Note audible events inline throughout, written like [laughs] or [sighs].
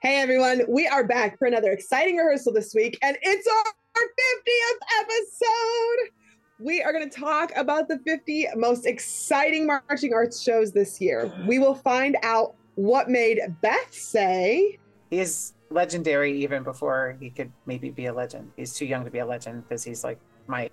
Hey everyone, we are back for another exciting rehearsal this week, and it's our 50th episode. We are going to talk about the 50 most exciting marching arts shows this year. We will find out what made Beth say. He's legendary even before he could maybe be a legend. He's too young to be a legend because he's like my.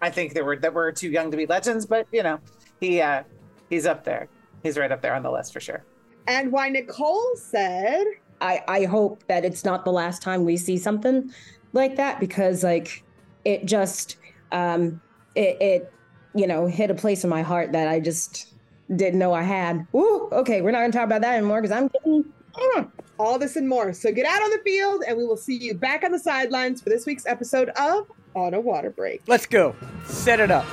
I think that we're that we're too young to be legends, but you know, he uh he's up there. He's right up there on the list for sure. And why Nicole said I, I hope that it's not the last time we see something like that because like it just um it, it you know hit a place in my heart that I just didn't know I had. Ooh, okay, we're not gonna talk about that anymore because I'm getting mm. all this and more. So get out on the field and we will see you back on the sidelines for this week's episode of On a Water Break. Let's go. Set it up.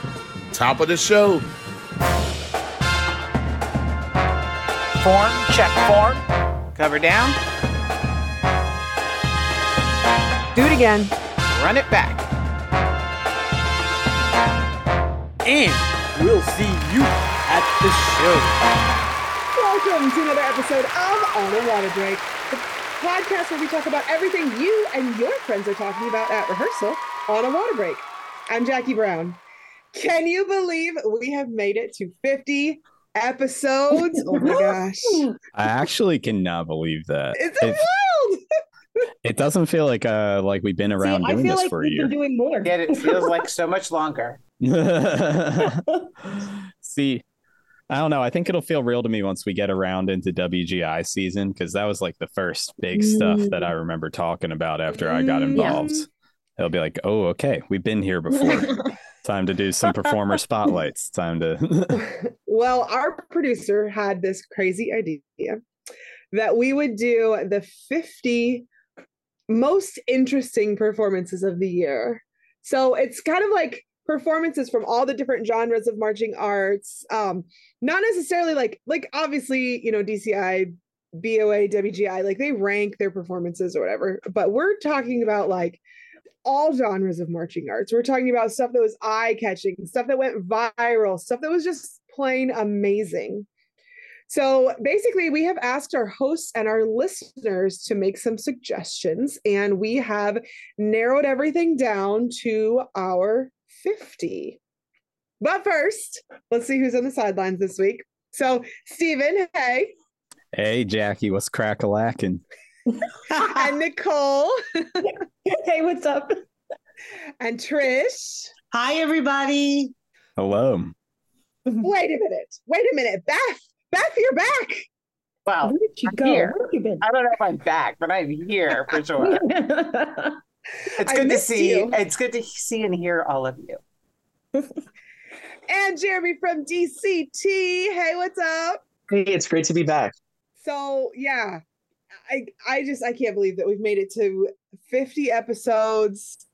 Top of the show. Form, check form. Cover down. Again. Run it back. And we'll see you at the show. Welcome to another episode of On a Water Break, the podcast where we talk about everything you and your friends are talking about at rehearsal on a water break. I'm Jackie Brown. Can you believe we have made it to 50 episodes? Oh my gosh. I actually cannot believe that. It's it, wild. It doesn't feel like uh like we've been around See, doing I feel this like for a we've year. been doing more. Yet it feels like so [laughs] much longer. [laughs] See, I don't know. I think it'll feel real to me once we get around into WGI season because that was like the first big stuff that I remember talking about after I got Mm, yeah. involved. It'll be like, oh, okay, we've been here before. [laughs] Time to do some performer spotlights. Time to. well, our producer had this crazy idea that we would do the 50 most interesting performances of the year. So it's kind of like performances from all the different genres of marching arts. Um, not necessarily like like obviously, you know, DCI, BOA, WGI, like they rank their performances or whatever, but we're talking about like all genres of marching arts. We're talking about stuff that was eye catching, stuff that went viral, stuff that was just plain amazing. So basically, we have asked our hosts and our listeners to make some suggestions, and we have narrowed everything down to our 50. But first, let's see who's on the sidelines this week. So, Stephen, hey, hey, Jackie, what's crack a lacking? [laughs] and Nicole, [laughs] hey, what's up? and Trish. Hi, everybody. Hello. Wait a minute. Wait a minute. Beth, Beth, you're back. Wow. Where did you I'm go? here. Where have you been? I don't know if I'm back, but I'm here for [laughs] sure. [laughs] It's good to see. you. It's good to see and hear all of you. [laughs] And Jeremy from DCT. Hey, what's up? Hey, it's great to be back. So yeah, I I just I can't believe that we've made it to 50 episodes.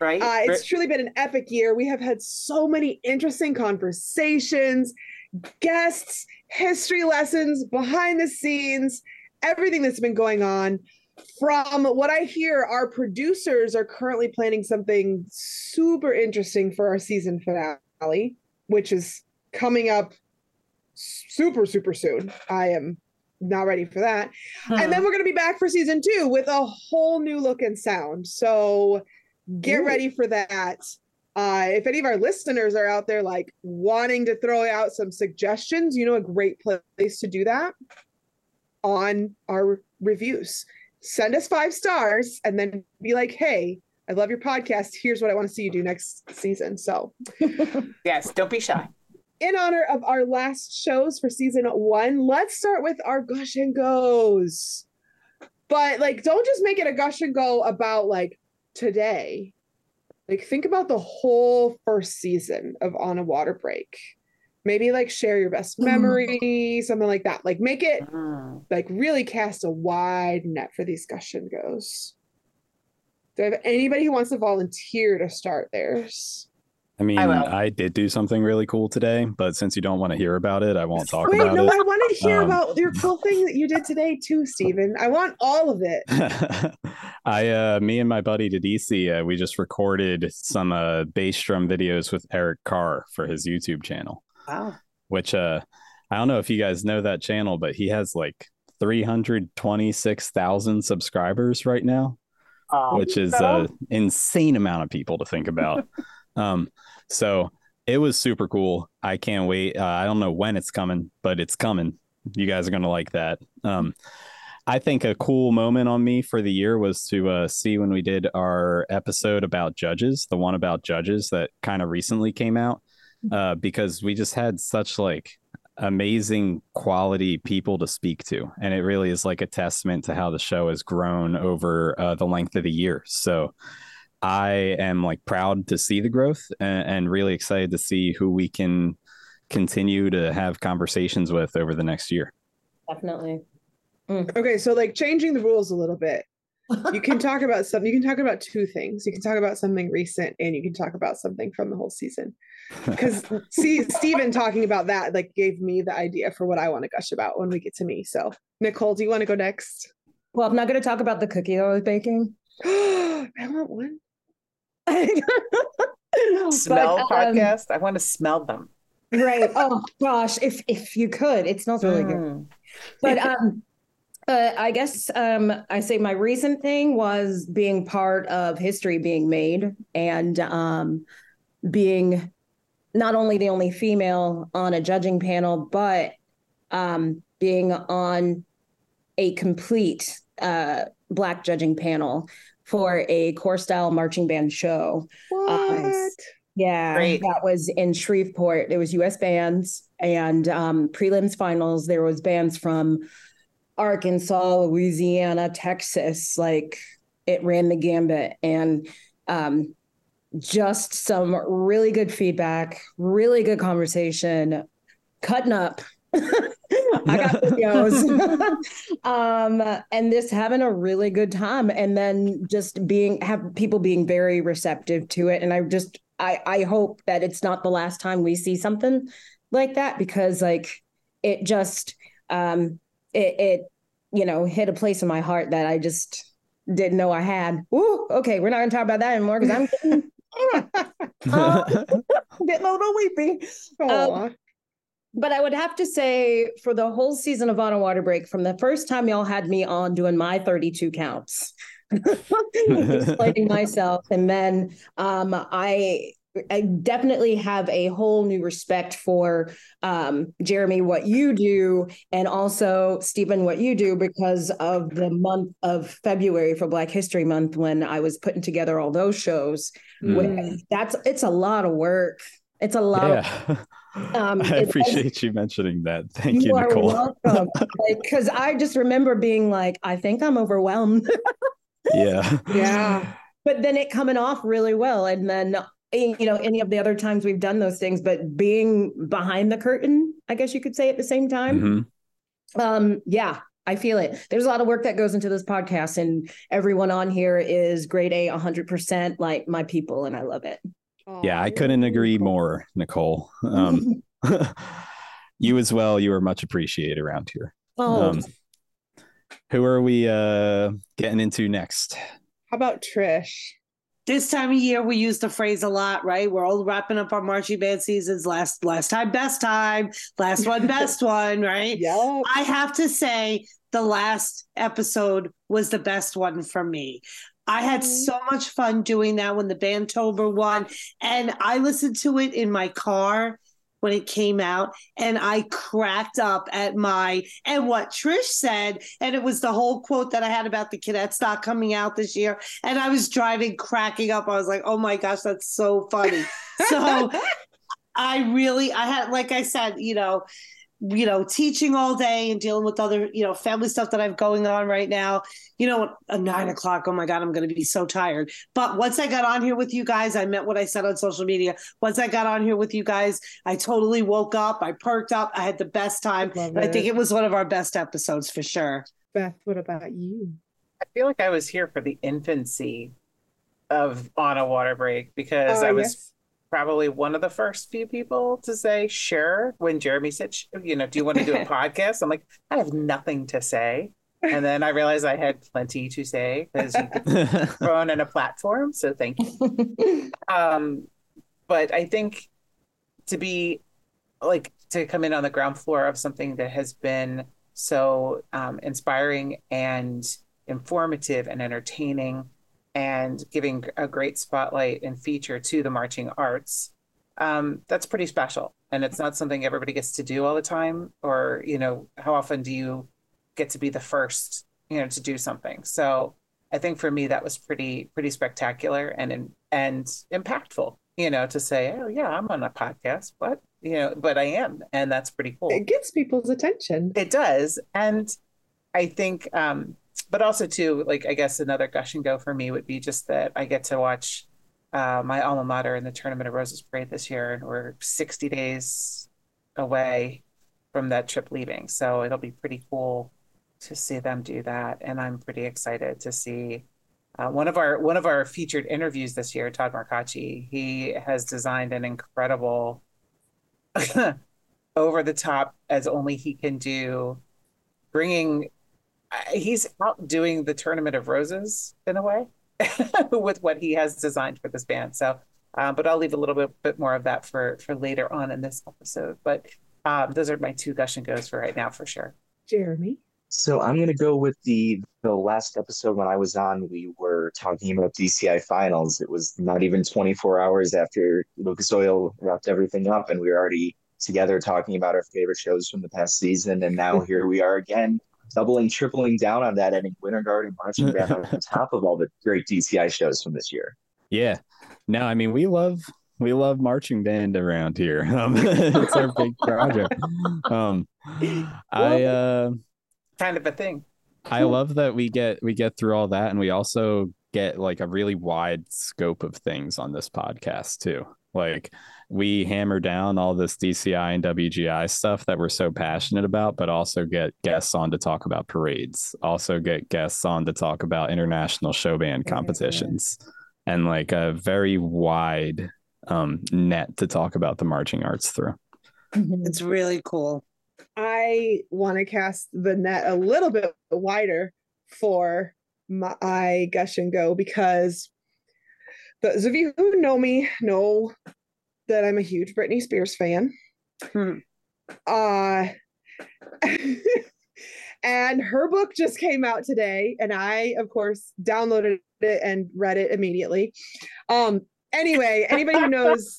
Right? Uh, it's truly been an epic year. We have had so many interesting conversations, guests, history lessons, behind the scenes, everything that's been going on. From what I hear, our producers are currently planning something super interesting for our season finale, which is coming up super, super soon. I am not ready for that. And then we're going to be back for season two with a whole new look and sound. So get Ooh. ready for that. Uh, if any of our listeners are out there like wanting to throw out some suggestions, you know, a great place to do that on our reviews. Send us five stars and then be like, hey, I love your podcast. Here's what I want to see you do next season. So, [laughs] yes. Don't be shy. in honor of our last shows for season one, let's start with our gush and goes. But like, don't just make it a gush and go about like today. Like, think about the whole first season of On a Water Break. Maybe like share your best memory, something like that. Like, make it Mm. like really cast a wide net for these gush and goes. Do I have anybody who wants to volunteer to start theirs? I mean, I. I, did do something really cool today, but since you don't want to hear about it, I won't talk Wait, about no, it. I want to hear Um, about your cool thing that you did [laughs] today too, Stephen. I want all of it. [laughs] I, uh, me and my buddy to DC, uh, we just recorded some uh, bass drum videos with Eric Carr for his YouTube channel, Wow. which uh, I don't know if you guys know that channel, but he has like 326,000 subscribers right now, Um, which is so- an insane amount of people to think about. [laughs] um, so it was super cool. I can't wait. Uh, I don't know when it's coming, but it's coming. You guys are going to like that. Um, I think a cool moment on me for the year was to uh, see when we did our episode about judges, the one about judges that kind of recently came out, uh, because we just had such like amazing quality people to speak to, and it really is like a testament to how the show has grown over uh, the length of the year. So I am like proud to see the growth and, and really excited to see who we can continue to have conversations with over the next year. Definitely. Mm. Okay, so like changing the rules a little bit. You can [laughs] talk about something. You can talk about two things. You can talk about something recent, and you can talk about something from the whole season. Because [laughs] see, Steven talking about that like gave me the idea for what I want to gush about when we get to me. So, Nicole, do you want to go next? Well, I'm not going to talk about the cookie I was baking. [gasps] I want one. [laughs] smell But, um, podcast. I want to smell them. right. Oh gosh, if if you could, it smells really good. Mm. But um, uh, I guess um, I say my recent thing was being part of history being made and um, being not only the only female on a judging panel, but um, being on a complete uh, black judging panel for a core style marching band show. What? Yeah, Great. that was in Shreveport. It was USBands and um, prelims finals. There was bands from Arkansas, Louisiana, Texas. Like it ran the gambit, and um, just some really good feedback, really good conversation, cutting up. [laughs] I got [laughs] videos. [laughs] um, and this having a really good time, and then just being have people being very receptive to it. And I just I I hope that it's not the last time we see something like that because like it just um it it you know hit a place in my heart that I just didn't know I had. Ooh, okay, we're not gonna talk about that anymore because I'm getting, getting a little weepy. Aw. But I would have to say, for the whole season of On a Water Break, from the first time y'all had me on doing my 32 counts, [laughs] explaining myself, and then um, I I definitely have a whole new respect for um, Jeremy, what you do, and also Stephen, what you do, because of the month of February for Black History Month when I was putting together all those shows. Mm. That's it's a lot of work. It's a lot of yeah. [laughs] um, [laughs] I appreciate you mentioning that. Thank you, are Nicole. welcome. [laughs] Because I just remember being like, I think I'm overwhelmed, [laughs] yeah. Yeah. but then it coming off really well. And then, eh, you know, any of the other times we've done those things, but being behind the curtain, I guess you could say at the same time. Mhm. Um, yeah, I feel it. There's a lot of work that goes into this podcast, and everyone on here is grade A, 100% like my people, and I love it. Yeah, I couldn't agree beautiful. more, Nicole. Um, [laughs] you as well. You are much appreciated around here. oh, Um, who are we uh, getting into next? How about Trish? this time of year we use the phrase a lot right we're all wrapping up our marching band seasons last last time best time last one [laughs] best one right Yep. i have to say the last episode was the best one for me i had mm-hmm. so much fun doing that when the bandtober won and i listened to it in my car when it came out and I cracked up at my and what Trish said and it was the whole quote that I had about the cadet stock coming out this year and I was driving cracking up. I was like oh my gosh that's so funny. [laughs] So I really I had like I said you know you know teaching all day and dealing with other you know family stuff that I've going on right now you know at nine o'clock oh my god I'm going to be so tired but once I got on here with you guys I meant what I said on social media once I got on here with you guys I totally woke up I perked up I had the best time Love and I think it. it was one of our best episodes for sure Beth, what about you? I feel like I was here for the infancy of on a water break because Oh, I was yes. probably one of the first few people to say sure when Jeremy said, you know, do you want to do a [laughs] podcast? I'm like, I have nothing to say. And then I realized I had plenty to say because you could [laughs] throw in a platform. So thank you. Um, but I think to be like to come in on the ground floor of something that has been so um, inspiring and informative and entertaining and giving a great spotlight and feature to the marching arts um, that's pretty special and it's not something everybody gets to do all the time or you know how often do you get to be the first you know to do something. So i think for me that was pretty pretty spectacular and and impactful you know to say oh yeah i'm on a podcast but you know but i am and that's pretty cool. It gets people's attention. it does and i think um but also too like i guess another gush and go for me would be just that i get to watch uh my alma mater in the tournament of roses parade this year and we're 60 days away from that trip leaving. So it'll be pretty cool to see them do that and i'm pretty excited to see uh, one of our one of our featured interviews this year todd marcacci he has designed an incredible [laughs] over the top as only he can do bringing he's out doing the tournament of roses in a way [laughs] with what he has designed for this band. So uh, but i'll leave a little bit, bit more of that for for later on in this episode. But um, those are my two gush and goes for right now for sure. Jeremy. So I'm gonna go with the the last episode when I was on. We were talking about DCI finals. It was not even 24 hours after Lucas Oil wrapped everything up, and we were already together talking about our favorite shows from the past season. And now here we are again, doubling, tripling down on that, adding Winter Guard and Marching Band on [laughs] top of all the great DCI shows from this year. Yeah. No, I mean we love we love marching band around here. [laughs] Um, it's our big project. Um, I uh, kind of a thing I love that we get we get through all that, and we also get like a really wide scope of things on this podcast too. Like we hammer down all this DCI and WGI stuff that we're so passionate about, but also get guests on to talk about parades. Also get guests on to talk about international show band competitions, and like a very wide um, net to talk about the marching arts through. It's really cool. I want to cast the net a little bit wider for my gush and go because those of you who know me know that I'm a huge Britney Spears fan. Hmm. Uh [laughs] and her book just came out today and I of course downloaded it and read it immediately. Um anyway, anybody who [laughs] knows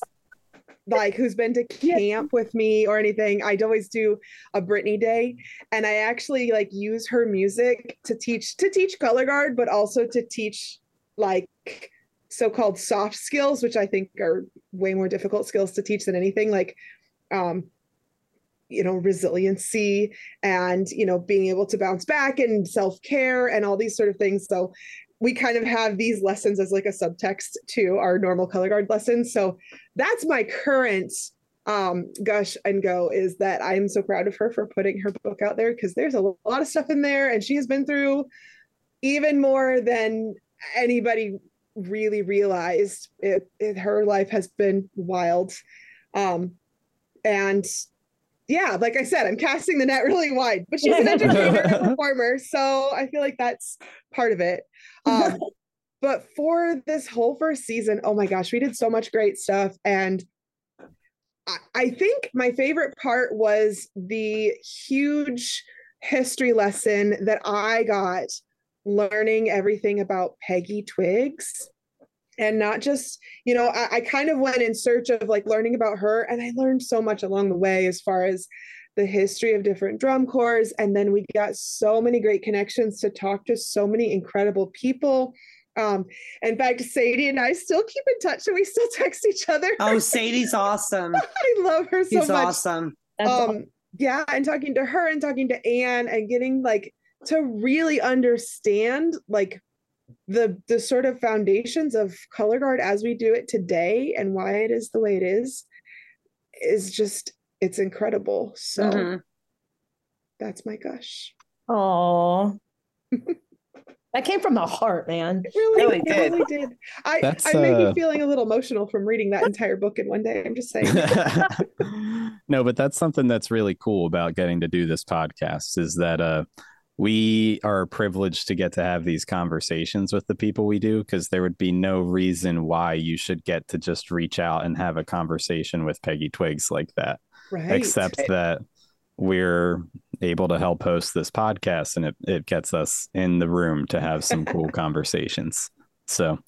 like who's been to camp with me or anything, I'd always do a Britney day. And I actually like use her music to teach to teach color guard, but also to teach like so-called soft skills, which I think are way more difficult skills to teach than anything, like um, you know, resiliency and you know, being able to bounce back and self-care and all these sort of things. So we kind of have these lessons as like a subtext to our normal color guard lessons. So that's my current um gush and go is that I'm so proud of her for putting her book out there because there's a lot of stuff in there and she has been through even more than anybody really realized it, it her life has been wild um and yeah like i said i'm casting the net really wide but she's an [laughs] entertainer and performer so i feel like that's part of it. Um [laughs] but for this whole first season oh my gosh we did so much great stuff and I, I think my favorite part was the huge history lesson that i got learning everything about peggy twigs and not just you know I, I, kind of went in search of like learning about her and i learned so much along the way as far as the history of different drum corps and then we got so many great connections to talk to so many incredible people um in fact sadie and i still keep in touch and we still [laughs] text each other Oh, Sadie's awesome. [laughs] i love her so much. She's much awesome. That's um yeah and talking to her and talking to anne and getting like to really understand like the the sort of foundations of color guard as we do it today and why it is the way it is is just it's incredible so Mhm. that's my gush Oh, [laughs] that came from the heart, man. it really, Really did. really did i That's, i may uh, be feeling a little emotional from reading that entire book in one day i'm just saying [laughs] no, but that's something that's really cool about getting to do this podcast is that uh we are privileged to get to have these conversations with the people we do because there would be no reason why you should get to just reach out and have a conversation with Peggy Twigs like that. right Except that we're able to help host this podcast and it, it gets us in the room to have some cool [laughs] conversations. So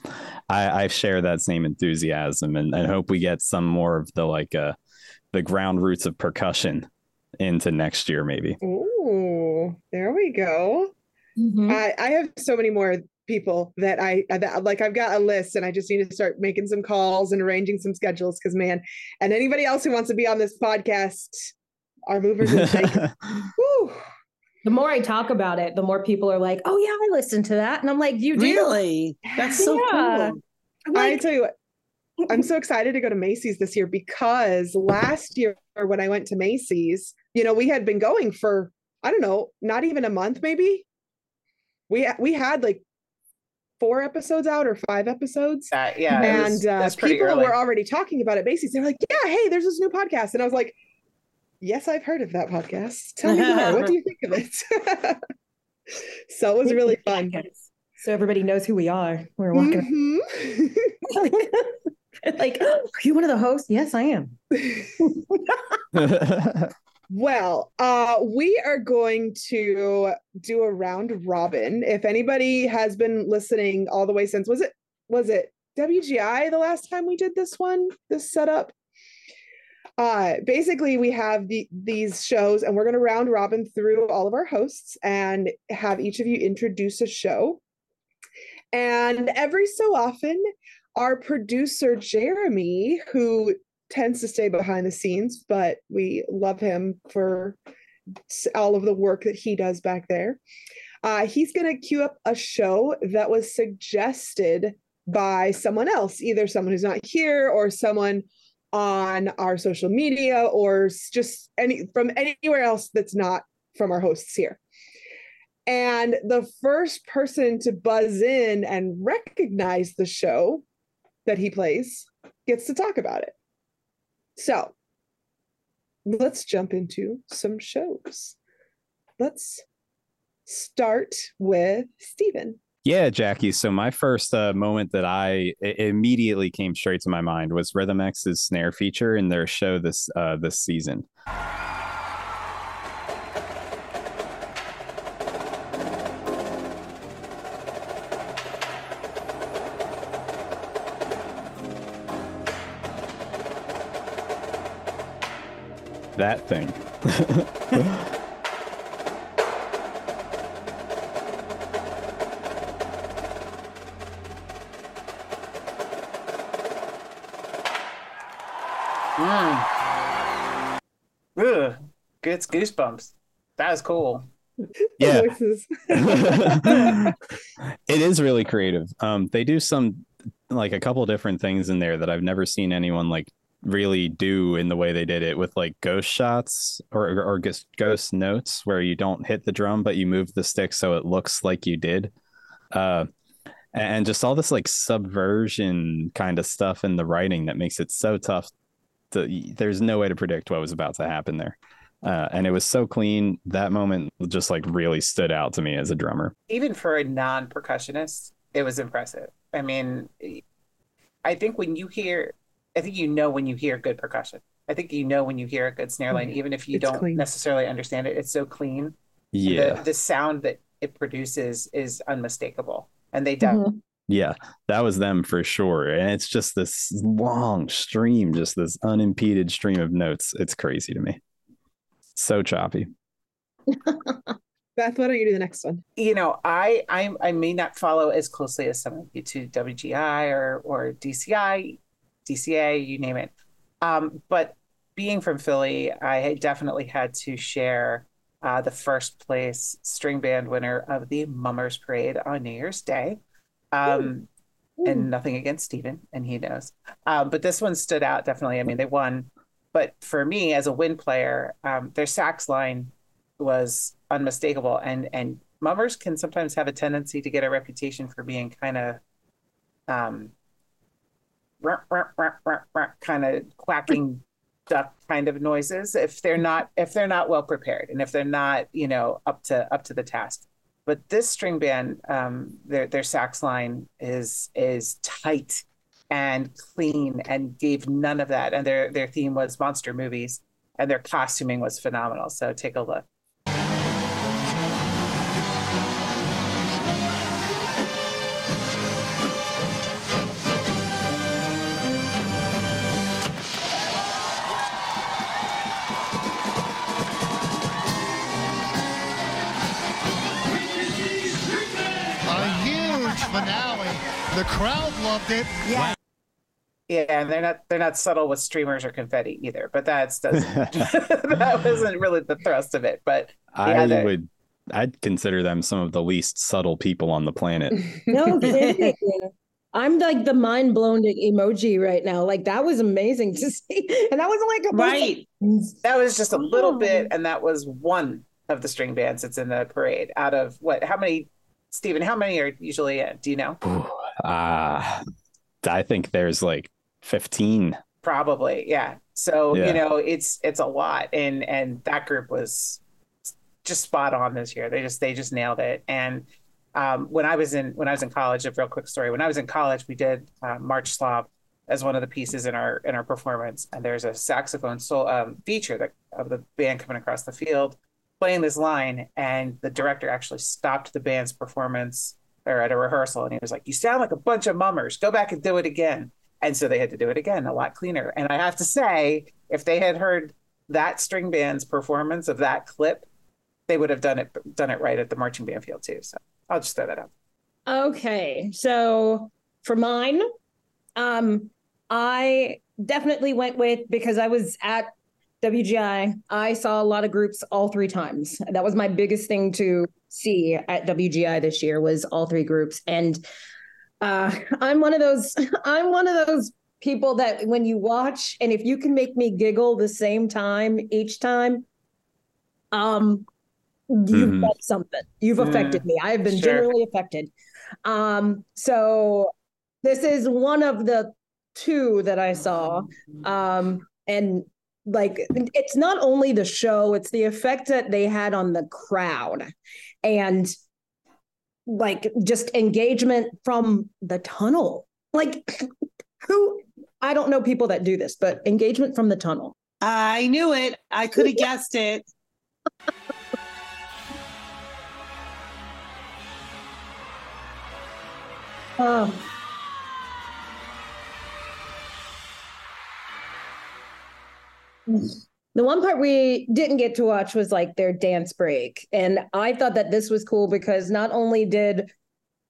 I, I share that same enthusiasm and, and hope we get some more of the like uh the ground roots of percussion into next year maybe. Ooh, there we go. Mhm. I, I have so many more people that I that like I've got a list and I just need to start making some calls and arranging some schedules because man, and anybody else who wants to be on this podcast our movers and shakers. [laughs] The more I talk about it, the more people are like, "Oh yeah, I listened to that," and I'm like, "You do?" Really? That's so Yeah. cool. I'm I tell you what, I'm so excited to go to Macy's this year because last year when I went to Macy's, you know, we had been going for I don't know, not even a month maybe. We we had like four episodes out or five episodes. That, yeah, it was- and uh, people early. were already talking about it. basically. they were like, "Yeah, hey, there's this new podcast," and I was like, "Yes, I've heard of that podcast. Tell me more. what do you think of it?" [laughs] so it was really fun. So everybody knows who we are. We're walking. Mhm. [laughs] like, "Oh, are you one of the hosts? Yes, I am. [laughs] Well, uh, we are going to do a round robin. If anybody has been listening all the way since was it was it WGI the last time we did this one, this setup? Uh, basically, we have the, these shows, and we're going to round robin through all of our hosts and have each of you introduce a show. And every so often, our producer Jeremy, who tends to stay behind the scenes, but we love him for all of the work that he does back there. Uh, he's going to queue up a show that was suggested by someone else, either someone who's not here or someone on our social media or just any from anywhere else that's not from our hosts here. And the first person to buzz in and recognize the show that he plays gets to talk about it. So let's jump into some shows. Let's start with Stephen. Yeah, Jackie. So my first uh, moment that I immediately came straight to my mind was Rhythm X's snare feature in their show this uh, this season. That thing. Mm. Ugh, gets goosebumps. That was cool. Yeah. [laughs] [laughs] It is really creative. Um, they do some like a couple different things in there that I've never seen anyone like really do in the way they did it with like ghost shots or or ghost ghost notes where you don't hit the drum but you move the stick so it looks like you did. Uh, and just all this like subversion kind of stuff in the writing that makes it so tough. To, there's no way to predict what was about to happen there. Uh, and it was so clean. That moment just like really stood out to me as a drummer. Even for a non percussionist, it was impressive. I mean, I think when you hear, I think you know when you hear good percussion. I think you know when you hear a good snare line, even if you It's don't clean. necessarily understand it. It's so clean. Yeah. The, the sound that it produces is unmistakable. And they Mhm. done. Yeah, that was them for sure. And it's just this long stream, just this unimpeded stream of notes. It's crazy to me. So choppy. [laughs] Beth, why don't you do the next one? you know, I I I may not follow as closely as some of you to WGI or or DCI, DCA, you name it. Um, but being from Philly, I definitely had to share uh, the first place string band winner of the Mummers Parade on New Year's Day. Um, and nothing against Steven, and he knows. Um, but this one stood out definitely. I mean, they won. But for me, as a wind player, um, their sax line was unmistakable. And and mummers can sometimes have a tendency to get a reputation for being kind of um kind of quacking duck kind of noises if they're not if they're not well prepared and if they're not you know up to up to the task but this string band um their their sax line is is tight and clean and gave none of that and their their theme was monster movies and their costuming was phenomenal. So take a look. The crowd loved it. Yeah. Yeah, and they're not they're not subtle with streamers or confetti either. But that's does [laughs] that wasn't really the thrust of it. But I Yeah, they- would I'd consider them some of the least subtle people on the planet. [laughs] No kidding. I'm like the mind blown emoji right now. Like that was amazing to see, and that was like a bunch of Right. that was just a little Oh. bit, and that was one of the string bands that's in the parade. Out of what? How many? Stephen, how many are usually in? Do you know? Uh I think there's like 15. Probably, yeah. So Yeah. you know, it's it's a lot, and and that group was just spot on this year. They just they just nailed it. And um, when I was in when I was in college, a real quick story. When I was in college, we did uh, Marche Slave as one of the pieces in our in our performance, and there's a saxophone soul um, feature that of the band coming across the field playing this line, and the director actually stopped the band's performance or at a rehearsal, and he was like, "You sound like a bunch of mummers. Go back and do it again." And so they had to do it again, a lot cleaner. And I have to say, if they had heard that string band's performance of that clip, they would have done it done it right at the marching band field too. So I'll just throw that out. Okay, so for mine, um, I definitely went with because I was at WGI. I saw a lot of groups all three times. That was my biggest thing to see at WGI this year was all three groups, and uh, I'm one of those. [laughs] I'm one of those people that when you watch, and if you can make me giggle the same time each time, um, you've Mhm. got something. You've Mm, affected me. I have been sure. generally affected. Um, so this is one of the two that I saw. Um, and like it's not only the show, it's the effect that they had on the crowd and like just engagement from the tunnel. Like [laughs] who I don't know people that do this, but engagement from the tunnel. I knew it. I could have guessed it. Oh. The one part we didn't get to watch was like their dance break. And I thought that this was cool because not only did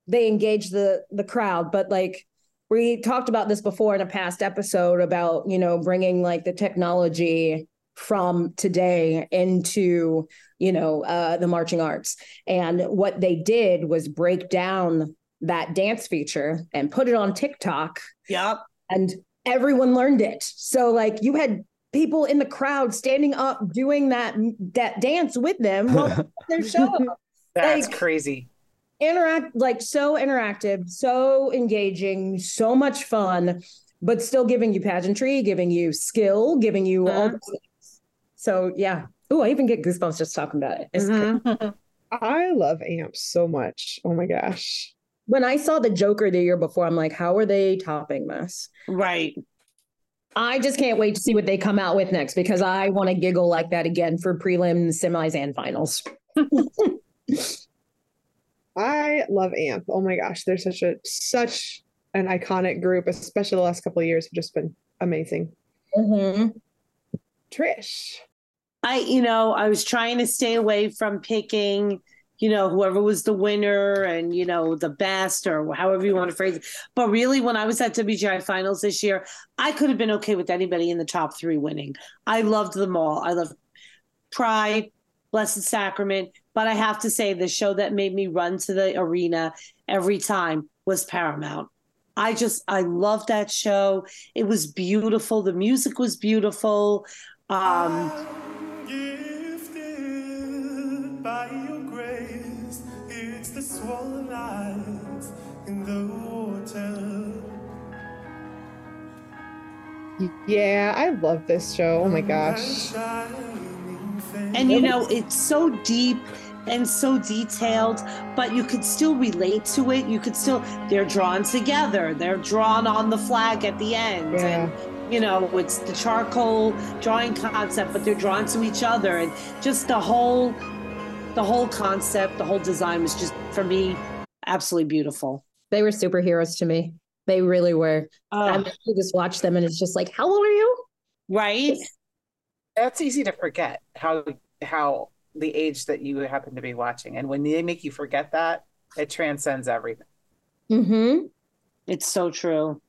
they engage the the crowd, but like we talked about this before in a past episode about, you know, bringing like the technology from today into, you know, uh the marching arts. And what they did was break down that dance feature and put it on TikTok Yep. and everyone learned it. So like you had people in the crowd standing up doing that that dance with them while [laughs] their show. That's Like- crazy. Interact like so interactive, so engaging, so much fun, but still giving you pageantry, giving you skill, giving you all Mhm. those things. So yeah. Oh, I even get goosebumps just talking about it. It's Mhm. crazy. [laughs] I love amps so much. Oh my gosh. When I saw the Joker the year before, I'm like, how are they topping this? Right. I just can't wait to see what they come out with next because I want to giggle like that again for prelims, semis, and finals. [laughs] I love AMP. Oh my gosh, they're such a such an iconic group, especially the last couple of years have just been amazing. Mhm. Trish. I, you know, I was trying to stay away from picking, you know, whoever was the winner and, you know, the best or however you want to phrase it. But really, when I was at WGI finals this year, I could have been okay with anybody in the top three winning. I loved them all. I loved Pride, Blessed Sacrament. But I have to say, the show that made me run to the arena every time was Paramount. I just, I loved that show. It was beautiful. The music was beautiful. Um, Gifted Yeah, I love this show. Oh my gosh. And you know, it's so deep and so detailed, but you could still relate to it. You could still, they're drawn together, they're drawn on the flag at the end. Yeah. And you know, it's the charcoal drawing concept, but they're drawn to each other, and just the whole, the whole concept, the whole design was just for me absolutely beautiful. They were superheroes to me. They really were. I mean, you just watch them and it's just like, how old are you? right? That's easy to forget how how the age that you happen to be watching, and when they make you forget that, it transcends everything. Mm-hmm. It's so true.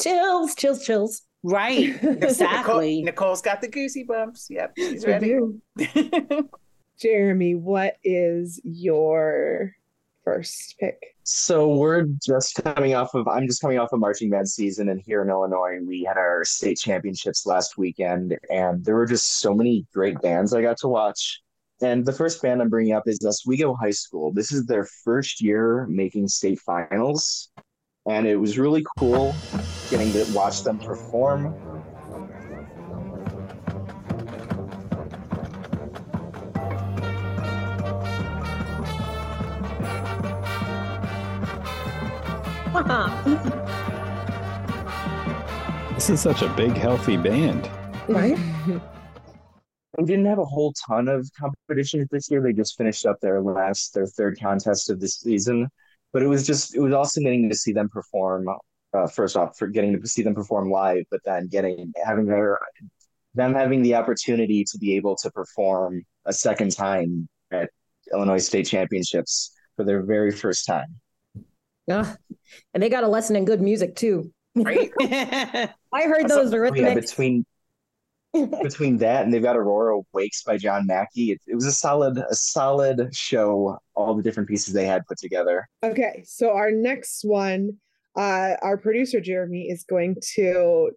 Chills, chills, chills. Right. [laughs] Nicole, Exactly. Nicole's got the goosey bumps. Yep, she's ready. [laughs] Jeremy, what is your first pick? So we're just coming off of, I'm just coming off of marching band season, and here in Illinois, we had our state championships last weekend, and there were just so many great bands I got to watch. And the first band I'm bringing up is Oswego High School. This is their first year making state finals, and it was really cool getting to watch them perform. [laughs] This is such a big, healthy band. right? [laughs] we didn't have a whole ton of competitions this year. They just finished up their last, their third contest of the season. But it was just, it was awesome getting to see them perform. Uh, first off, for getting to see them perform live, but then getting having their them having the opportunity to be able to perform a second time at Illinois State Championships for their very first time. Ugh. And they got a lesson in good music too. Right? [laughs] I heard Also- those Oh, yeah, between between that and they've got Aurora Wakes by John Mackey. It, it was a solid, a solid show. All the different pieces they had put together. Okay, so our next one, uh, our producer Jeremy is going to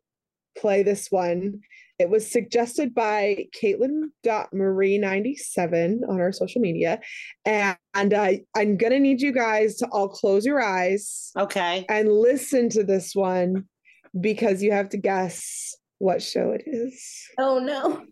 play this one. It was suggested by Caitlin.marie97 on our social media. And, and uh, I'm going to need you guys to all close your eyes okay. and listen to this one because you have to guess what show it is. oh no.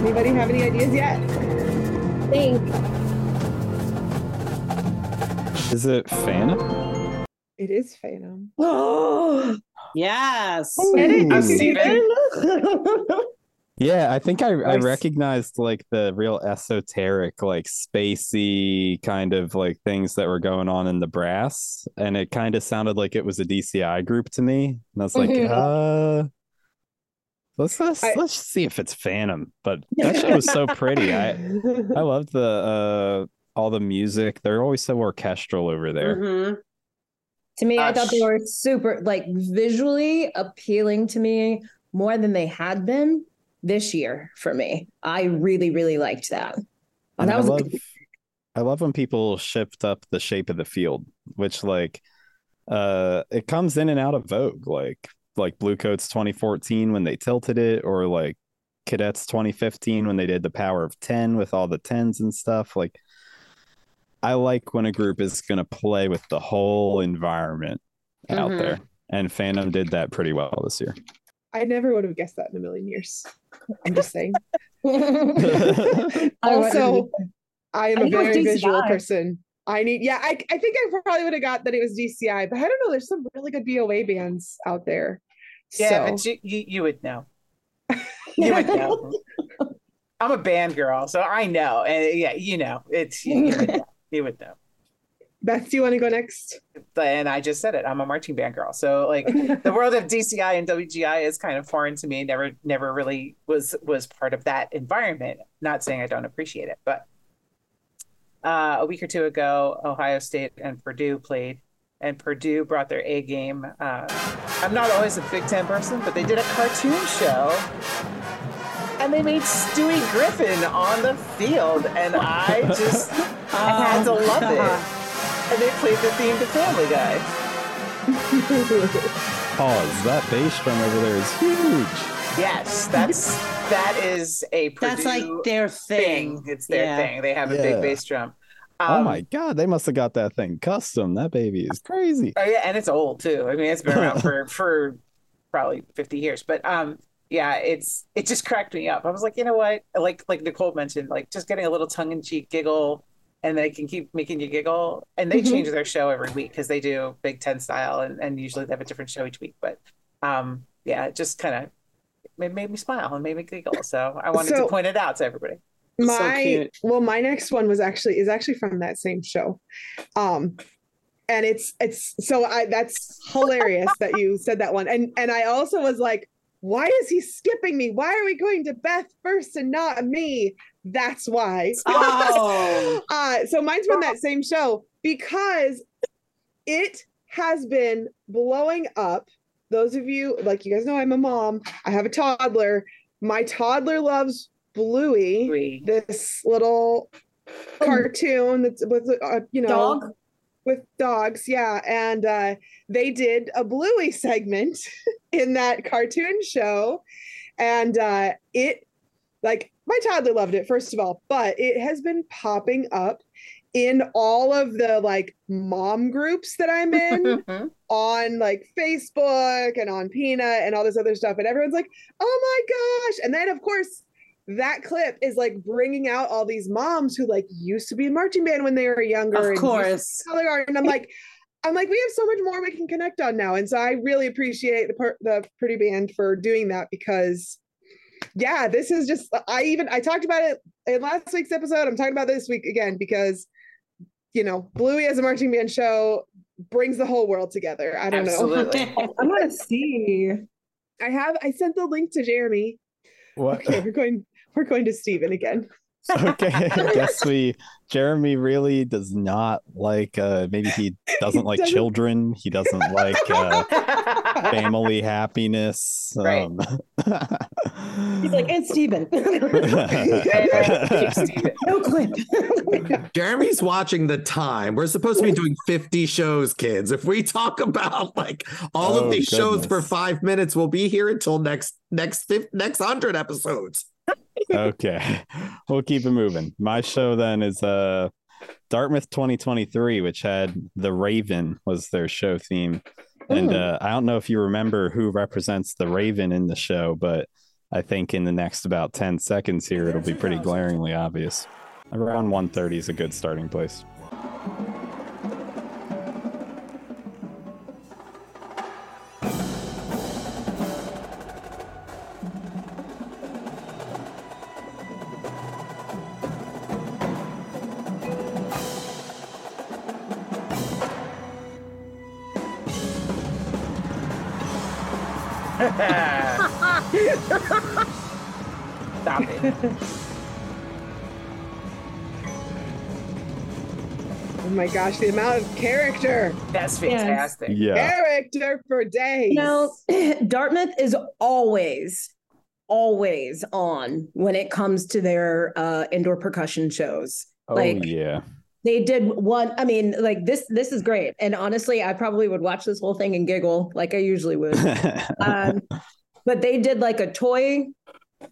Anybody have any ideas yet? Think. Is it Phantom? It is Phantom. Oh, [gasps] Yes. I've seen. [laughs] Yeah, I think I, I recognized like the real esoteric, like spacey kind of like things that were going on in the brass, and it kind of sounded like it was a DCI group to me. And I was like, Mhm. uh, let's let's I- let's see if it's Phantom. But that show was so pretty. I I [laughs] loved the uh all the music. They're always so orchestral over there. Mhm. To me, I thought they were super, like visually appealing to me more than they had been this year for me. I really, really liked that. Oh, that I was love good- I love when people shift up the shape of the field, which like uh it comes in and out of vogue, like like Bluecoats 2014 when they tilted it, or like Cadets 2015 when they did the power of 10 with all the tens and stuff. Like I like when a group is gonna play with the whole environment out Mhm. there. And Phantom did that pretty well this year. I never would have guessed that in a million years. I'm just saying. [laughs] [laughs] Also, I am I a think it was very visual person. I need, yeah, I, I think I probably would have got that it was DCI, but I don't know. There's some really good BOA bands out there. Yeah, so, but you, you you would know. [laughs] You would know. I'm a band girl, so I know. And yeah, you know, it's you, you would know. [laughs] You would know. Beth, do you want to go next? And I just said it. I'm a marching band girl. So like [laughs] the world of DCI and WGI is kind of foreign to me. Never never really was was part of that environment. Not saying I don't appreciate it, but uh, a week or two ago, Ohio State and Purdue played, and Purdue brought their A game. Uh, I'm not always a Big Ten person, but they did a cartoon show, and they made Stewie Griffin on the field, and I [laughs] just I had to love it. And they played the theme to Family Guy. [laughs] Pause. That bass drum over there is huge. Yes, that's that is a Purdue That's like their thing. thing. It's their Yeah. thing. They have a Yeah. big bass drum. Oh Um, my god, they must have got that thing custom. That baby is [laughs] crazy. Oh yeah, and it's old too. I mean, it's been around [laughs] for for probably 50 years. But um, yeah, it's it just cracked me up. I was like, you know what? Like like Nicole mentioned, like just getting a little tongue in cheek giggle, and they can keep making you giggle. And they Mhm. change their show every week because they do Big Ten style, and and usually they have a different show each week. But um, yeah, it just kind of made, made me smile and made me giggle. So I wanted So- to point it out to everybody. My cute. well my next one was actually is actually from that same show. Um and it's it's so i that's hilarious that you said that one. And and i also was like why is he skipping me? Why are we going to beth first and not me? That's why. Oh. [laughs] uh so mine's from that same show because it has been blowing up. Those of you like you guys know i'm a mom. I have a toddler. My toddler loves bluey this little cartoon that's with uh, you know Dog? with dogs yeah and uh they did a bluey segment [laughs] in that cartoon show and uh it like my toddler loved it first of all but it has been popping up in all of the like mom groups that i'm in [laughs] on like facebook and on peanut and all this other stuff and everyone's like oh my gosh and then of course that clip is like bringing out all these moms who like used to be in marching band when they were younger Of and used to course. color guard and i'm like i'm like we have so much more we can connect on now and so i really appreciate the per- the Purdue band for doing that because yeah this is just i even i talked about it in last week's episode i'm talking about this week again because you know bluey as a marching band show brings the whole world together i don't Absolutely. know I'm gonna see. i have i sent the link to jeremy What? okay we're going we're going to Steven again [laughs] okay i guess we jeremy really does not like uh maybe he doesn't like doesn't- children he doesn't like uh [laughs] family happiness Right. um He's like, and Steven. [laughs] no clip. Jeremy's watching the time. We're supposed to be doing 50 shows, kids. If we talk about like all Oh, of these shows for five minutes, we'll be here until next next next hundred episodes. Okay. We'll keep it moving. My show then is uh dartmouth 2023 which had the raven was their show theme. And Ooh. uh i don't know if you remember who represents the raven in the show but i think in the next about 10 seconds here it'll be pretty glaringly obvious. Around 130 is a good starting place Stop it. [laughs] oh my gosh the amount of character That's fantastic. yeah character for days You know, [clears throat] Dartmouth is always, always on when it comes to their uh, indoor percussion shows. oh like yeah they did one. I mean, like this. This is great. And honestly, I probably would watch this whole thing and giggle like I usually would. [laughs] um, but they did like a toy.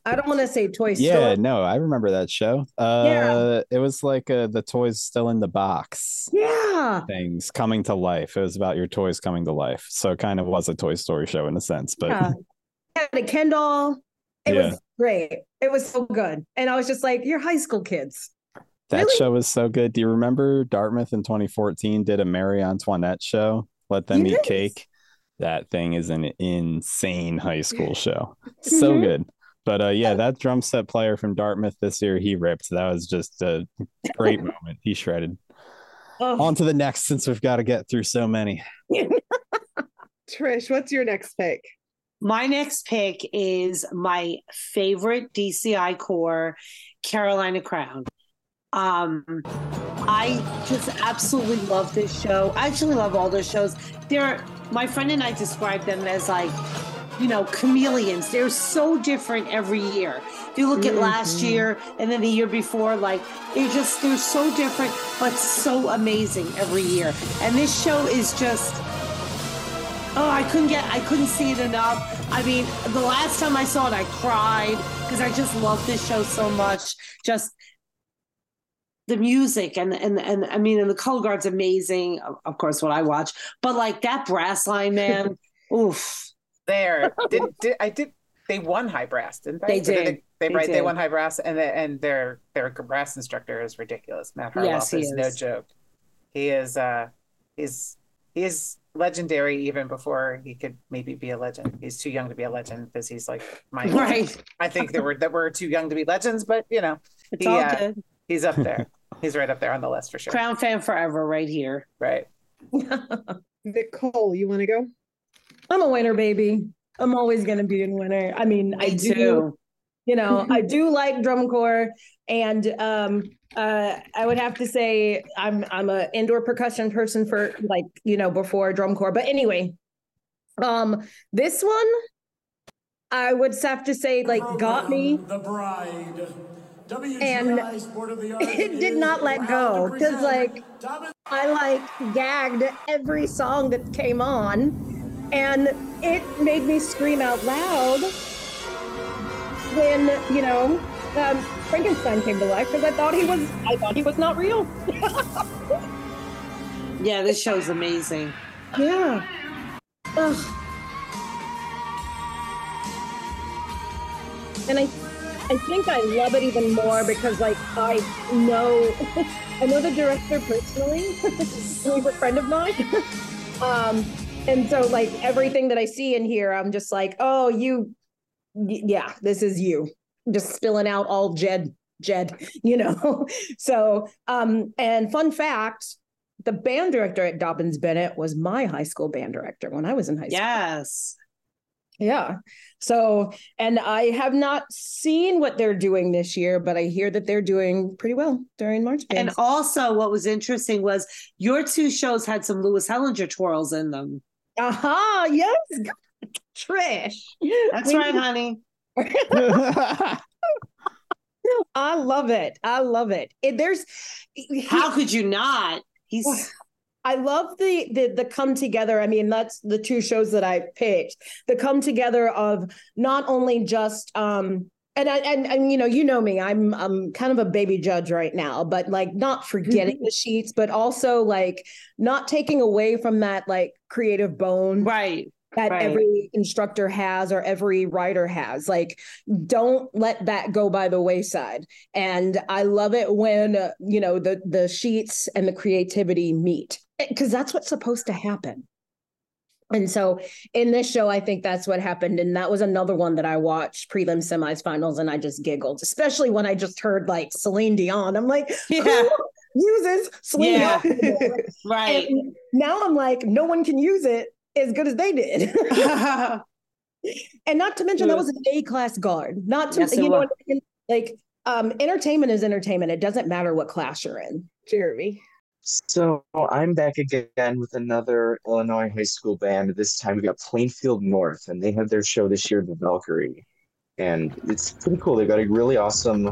I don't want to say toy story. yeah store. no i remember that show uh it was like uh the toys still in the box Yeah. things coming to life. It was about your toys coming to life. So it kind of was a Toy Story show in a sense, but Yeah. Had a Ken doll. It Yeah. was great. It was so good. And I was just like, you're high school kids. that Really? show was so good. Do you remember Dartmouth in 2014 did a Marie Antoinette show? Let them eat cake. That thing is an insane high school show. [laughs] So Mhm. good. But uh, yeah, that drum set player from Dartmouth this year, he ripped. That was just a great [laughs] moment. He shredded. Oh. On to the next, since we've got to get through so many. [laughs] trish what's your next pick My next pick is my favorite DCI core, Carolina Crown. Um, I just absolutely love this show. I actually love all their shows. They're my friend and I describe them as like, you know, chameleons. They're so different every year. If you look at last Mhm. year and then the year before, like they're just they're so different, but so amazing every year. And this show is just Oh, I couldn't get, I couldn't see it enough. I mean, the last time I saw it, I cried because I just love this show so much. Just the music and and and I mean, and the color guard's amazing. Of- course, what I watch, but like that brass line, man, [laughs] oof. There, did, did I did they won high brass, didn't they? They did did. They, They right. They won high brass, and the, and their their brass instructor is ridiculous. Matt Harloff Yes, he is, no joke. He is uh he's he is legendary even before he could maybe be a legend. He's too young to be a legend because he's like my [laughs] Right. I think that we're that we're too young to be legends, but you know It's he, all uh, he's up there. He's right up there on the list for sure. Crown fan forever, right here. Right. [laughs] Nicole, you want to go? I'm a winner, baby. I'm always gonna be a winner. I mean, I do. too. You know, [laughs] I do like drum corps, and um, uh, I would have to say I'm I'm a indoor percussion person for like you know before drum corps. But anyway, um, this one I would have to say like got me. The Bride. And it did not let go because like I like gagged every song that came on and it made me scream out loud when you know um, Frankenstein came to life because I thought he was I thought he was not real. [laughs] Yeah, this show's amazing. yeah. Ugh. And I I think I love it even more because like I know [laughs] I know the director personally. [laughs] He's a friend of mine. [laughs] um and so like everything that I see in here, I'm just like, oh you yeah, this is you. Just spilling out all Jed Jed, you know. so um and fun fact, the band director at Dobyns Bennett was my high school band director when I was in high school. Yes. Yeah. So, and I have not seen what they're doing this year, but I hear that they're doing pretty well during March And also, what was interesting was your two shows had some Lewis Hellinger twirls in them. Aha, yes. Trish. That's We- right, honey. [laughs] [laughs] I love it. I love it. it there's How could you not? He's I love the the the come together. I mean, that's the two shows that I picked. The come together of not only just um and I and, and you know, you know me, I'm I'm kind of a baby judge right now, but like not forgetting the sheets, but also like not taking away from that like creative bone right. that Right. every instructor has or every writer has. Like, don't let that go by the wayside. And I love it when uh, you know the the sheets and the creativity meet because that's what's supposed to happen. And so in this show, I think that's what happened. And that was another one that I watched prelim semis finals and I just giggled, especially when I just heard like Celine Dion. I'm like, [laughs] Yeah. who uses Celine Yeah. Dion? [laughs] Right. And now I'm like, no one can use it as good as they did. [laughs] and not to mention that was an A class guard. Not to Yes, you know what I mean? like um entertainment is entertainment. It doesn't matter what class you're in. Jeremy. So I'm back again with another Illinois high school band. This time we got Plainfield North, and they have their show this year, The Valkyrie, and it's pretty cool. They've got a really awesome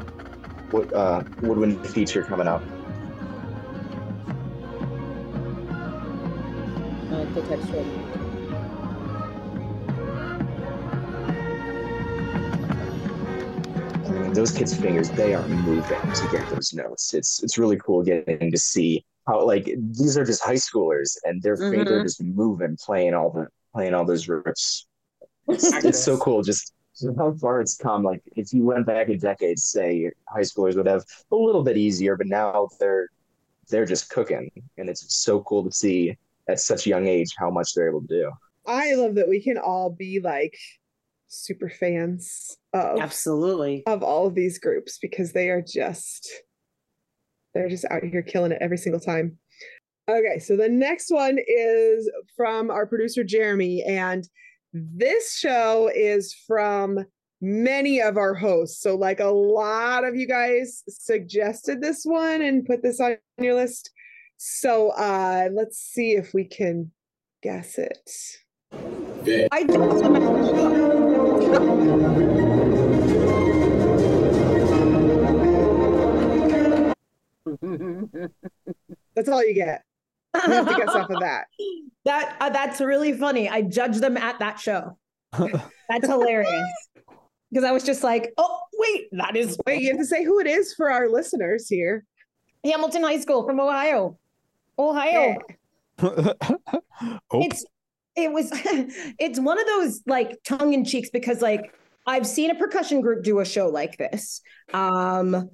wood, uh, woodwind feature coming up. I like the texture. I mean, those kids' fingers, they are moving to get those notes. It's it's really cool getting to see how like these are just high schoolers and their fingers are Mhm. just moving, playing all the playing all those riffs. It's, it's so cool just how far it's come. Like if you went back a decade, say high schoolers would have a little bit easier, but now they're they're just cooking, and it's so cool to see at such a young age how much they're able to do. I love that we can all be like super fans of Absolutely. of all of these groups because they are just they're just out here killing it every single time. Okay, so the next one is from our producer Jeremy and this show is from many of our hosts. So like a lot of you guys suggested this one and put this on your list. So uh let's see if we can guess it. I That's all you get. You have to guess off of that. [laughs] that uh, that's really funny. I judged them at that show. [laughs] That's hilarious. Because I was just like, oh wait, that is Wait, you have to say who it is for our listeners here. Hamilton High School from Ohio. Ohio. Yeah. [laughs] oh, It's it was it's one of those like tongue in cheeks because like I've seen a percussion group do a show like this. Um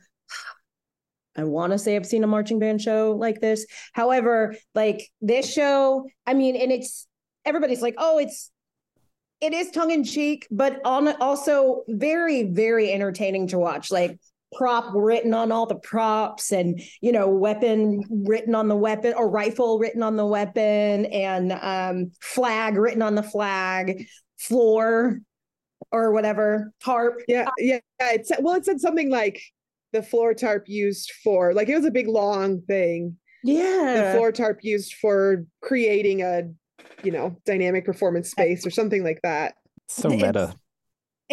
I want to say I've seen a marching band show like this. However, like this show, I mean, and it's everybody's like, oh, it's it is tongue in cheek, but on also very, very entertaining to watch. Like prop written on all the props and you know weapon written on the weapon or rifle written on the weapon and um, flag written on the flag floor or whatever tarp yeah yeah it said, well it said something like the floor tarp used for like it was a big long thing yeah the floor tarp used for creating a you know dynamic performance space or something like that so meta [laughs]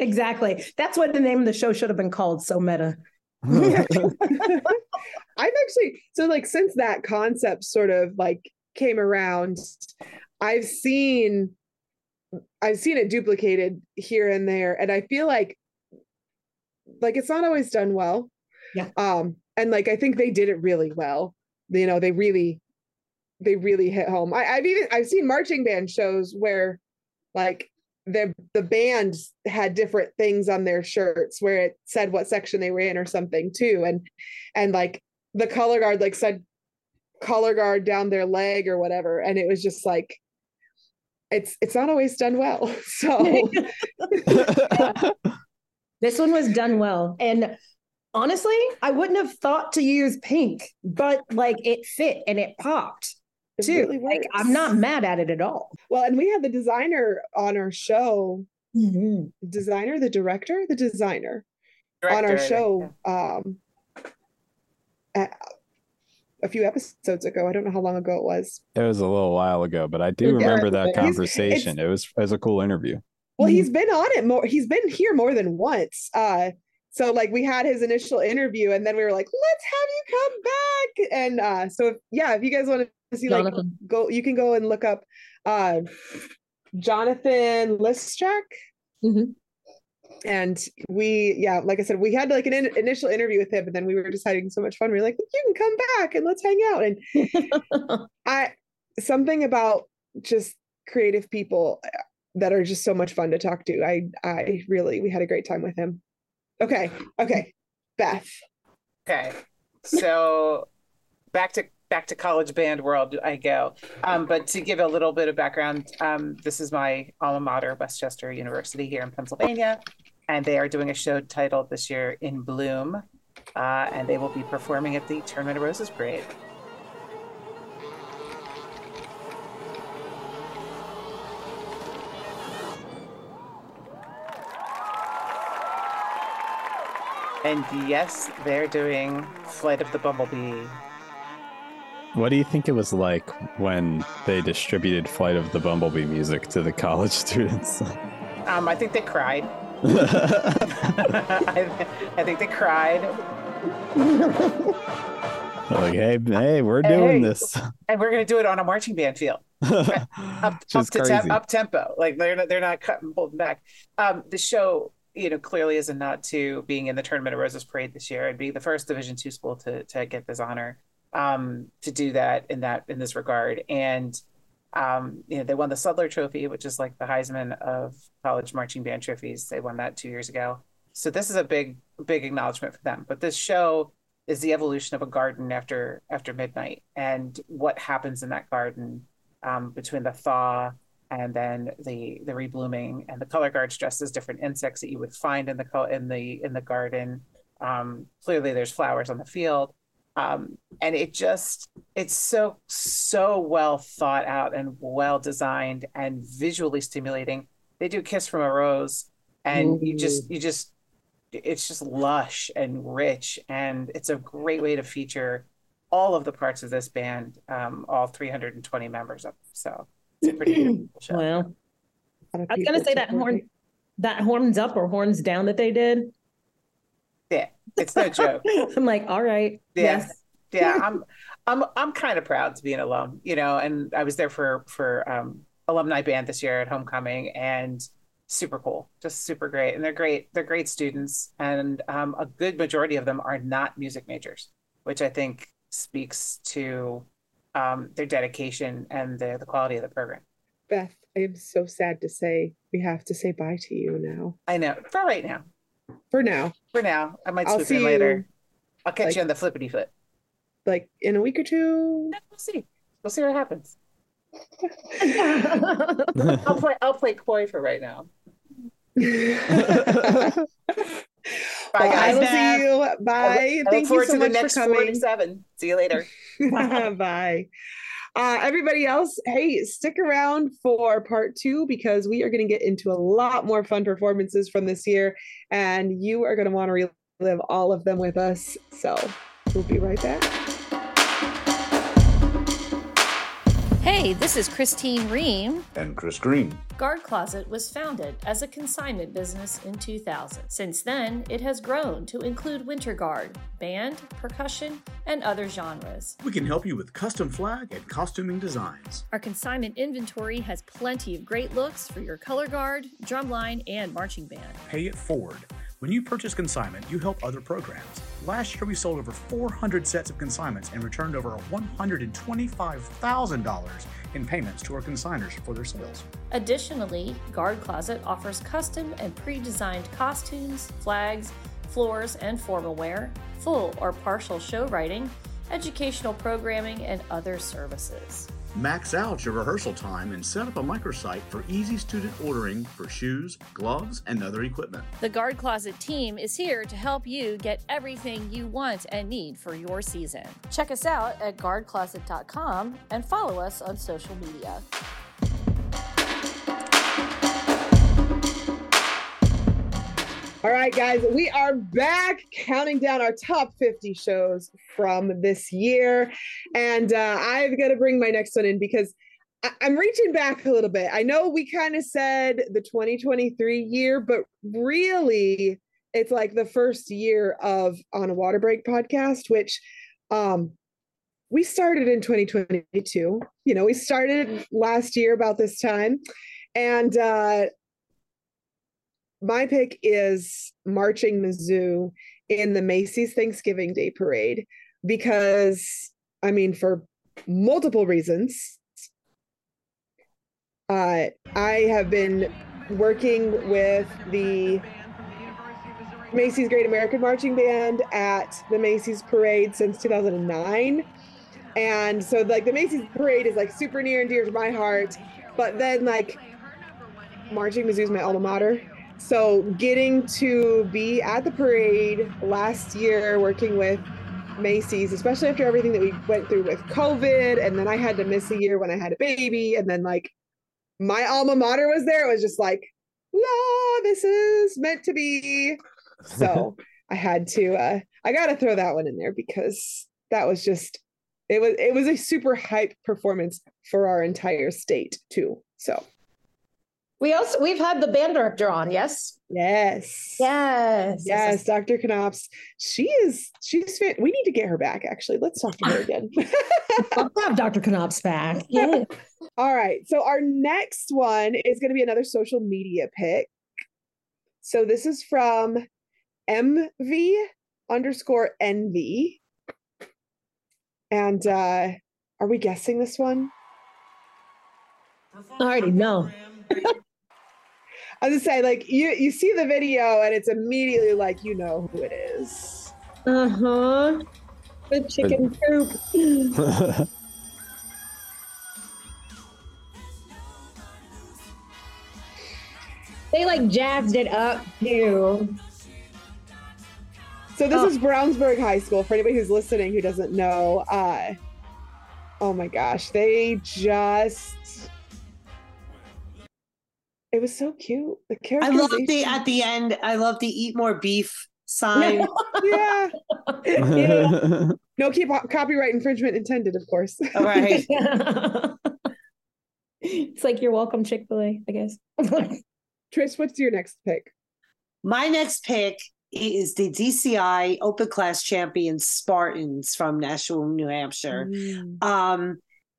exactly. That's what the name of the show should have been called. So meta. [laughs] I've actually so like since that concept sort of like came around, I've seen I've seen it duplicated here and there, and I feel like like it's not always done well. Yeah. Um, and like I think they did it really well. You know, they really they really hit home. I, I've even I've seen marching band shows where like the the band had different things on their shirts where it said what section they were in or something too and and like the color guard like said color guard down their leg or whatever and it was just like it's it's not always done well [laughs] so [laughs] [laughs] this one was done well and honestly i wouldn't have thought to use pink but like it fit and it popped It too. really like. I'm not mad at it at all. well and we had the designer on our show designer the director the designer on our show um a, a few episodes ago i don't know how long ago it was It was a little while ago, but I do Yeah, remember that conversation. It was it was a cool interview. Well, he's been on it more. He's been here more than once. Uh, so like we had his initial interview, and then we were like, "Let's have you come back." And uh, so if, yeah, if you guys want to see, like, go, you can go and look up uh, Jonathan Listrak. Mhm. And we, yeah, like I said, we had like an in- initial interview with him, and then we were just having so much fun. We were like, "You can come back and let's hang out." And [laughs] I something about just creative people that are just so much fun to talk to. I I really we had a great time with him. Okay, okay, Beth. Okay. So [laughs] back to back to college band world I go. Um, but to give a little bit of background, um, this is my alma mater, West Chester University here in Pennsylvania, and they are doing a show titled this year "In Bloom," uh, and they will be performing at the Tournament of Roses Parade. And yes, they're doing Flight of the Bumblebee. What do you think it was like when they distributed Flight of the Bumblebee music to the college [laughs] students? Um, I think they cried. [laughs] [laughs] I, I think they cried. like, hey, hey, we're doing Hey. this. and we're going to do it on a marching band field up, up to crazy. up tempo like they're not, they're not cutting holding back um the show you know clearly is a nod to being in the tournament of roses parade this year and being the first division two school to to get this honor um to do that in that in this regard. And um you know they won the sudler trophy which is like the heisman of college marching band trophies. They won that two years ago. So this is a big big acknowledgement for them. But this show is the evolution of a garden after after midnight. And what happens in that garden um, between the thaw and then the the reblooming and the color guards dressed as different insects that you would find in the in the in the garden. Um, clearly there's flowers on the field. Um, and it just it's so so well thought out and well designed and visually stimulating. They do kiss from a rose and you just you just it's just lush and rich and it's a great way to feature all of the parts of this band um, all 320 members of so it's a pretty beautiful [clears throat] show Well, I I was gonna say that horn, that horns up or horns down that they did. yeah it's no joke. [laughs] I'm like, all right, yeah yes, yeah [laughs] i'm i'm i'm kind of proud to be an alum you know and i was there for for um alumni band this year at homecoming and super cool just super great and they're great they're great students and um, a good majority of them are not music majors which i think speaks to um, their dedication and the, the quality of the program. Beth, I am so sad to say we have to say bye to you now. I know for right now. For now. For now, I might I'll see in later. I'll catch like- you on the flippity foot. Like in a week or two. We'll see. We'll see what happens. [laughs] I'll play. I'll play coy for right now. [laughs] Bye, Well, I guys. will see you. I Bye. look- I look Thank you forward so to the much for next coming. 47. See you later. [laughs] [laughs] Bye. Uh, everybody else, hey, stick around for part two because we are going to get into a lot more fun performances from this year, and you are going to want to relive all of them with us. So we'll be right back. Hey, this is Christine Ream. And Chris Green. Guard Closet was founded as a consignment business in 2000. Since then, it has grown to include winter guard, band, percussion, and other genres. We can help you with custom flag and costuming designs. Our consignment inventory has plenty of great looks for your color guard, drumline, and marching band. Pay it forward. When you purchase consignment, you help other programs. Last year, we sold over 400 sets of consignments and returned over $125,000 in payments to our consigners for their sales. Additionally, Guard Closet offers custom and pre designed costumes, flags, floors, and formal wear, full or partial show writing, educational programming, and other services. Max out your rehearsal time and set up a microsite for easy student ordering for shoes, gloves, and other equipment. The Guard Closet team is here to help you get everything you want and need for your season. Check us out at guardcloset.com and follow us on social media. All right, guys, we are back counting down our top 50 shows from this year. And uh, I've got to bring my next one in because I- I'm reaching back a little bit. I know we kind of said the 2023 year, but really, it's like the first year of On a Water Break podcast, which um, we started in 2022. You know, we started last year about this time. And uh, my pick is marching Mizzou in the Macy's Thanksgiving Day Parade because, I mean, for multiple reasons. Uh, I have been working with the Macy's Great American Marching Band at the Macy's Parade since 2009. And so, like, the Macy's Parade is like super near and dear to my heart. But then, like, marching Mizzou is my alma mater. So getting to be at the parade last year, working with Macy's, especially after everything that we went through with COVID, and then I had to miss a year when I had a baby, and then like my alma mater was there. It was just like, la, this is meant to be. So [laughs] I had to. uh I got to throw that one in there because that was just it was it was a super hype performance for our entire state too. So We also we've had the band director on, yes? Yes. Yes. Yes, Dr. Knopps. She is she's fit. we need to get her back actually. Let's talk to her again. [laughs] Let's have Dr. Knopps back. Yeah. [laughs] All right. So our next one is going to be another social media pick. So this is from MV underscore NV. And uh are we guessing this one? I already know. [laughs] I was gonna say, like you you see the video and it's immediately like you know who it is. Uh-huh. The chicken coop. [laughs] They like jazzed it up too. So this Oh. is Brownsburg High School for anybody who's listening who doesn't know. Uh oh my gosh, they just it was so cute. The character. I love the at the end. I love the eat more beef sign. yeah. [laughs] Yeah. [laughs] No keep copyright infringement intended, of course. All right. [laughs] it's like you're welcome, Chick-fil-A, I guess. Trish, what's your next pick? My next pick is the DCI Open Class Champions Spartans from Nashua, New Hampshire. Um,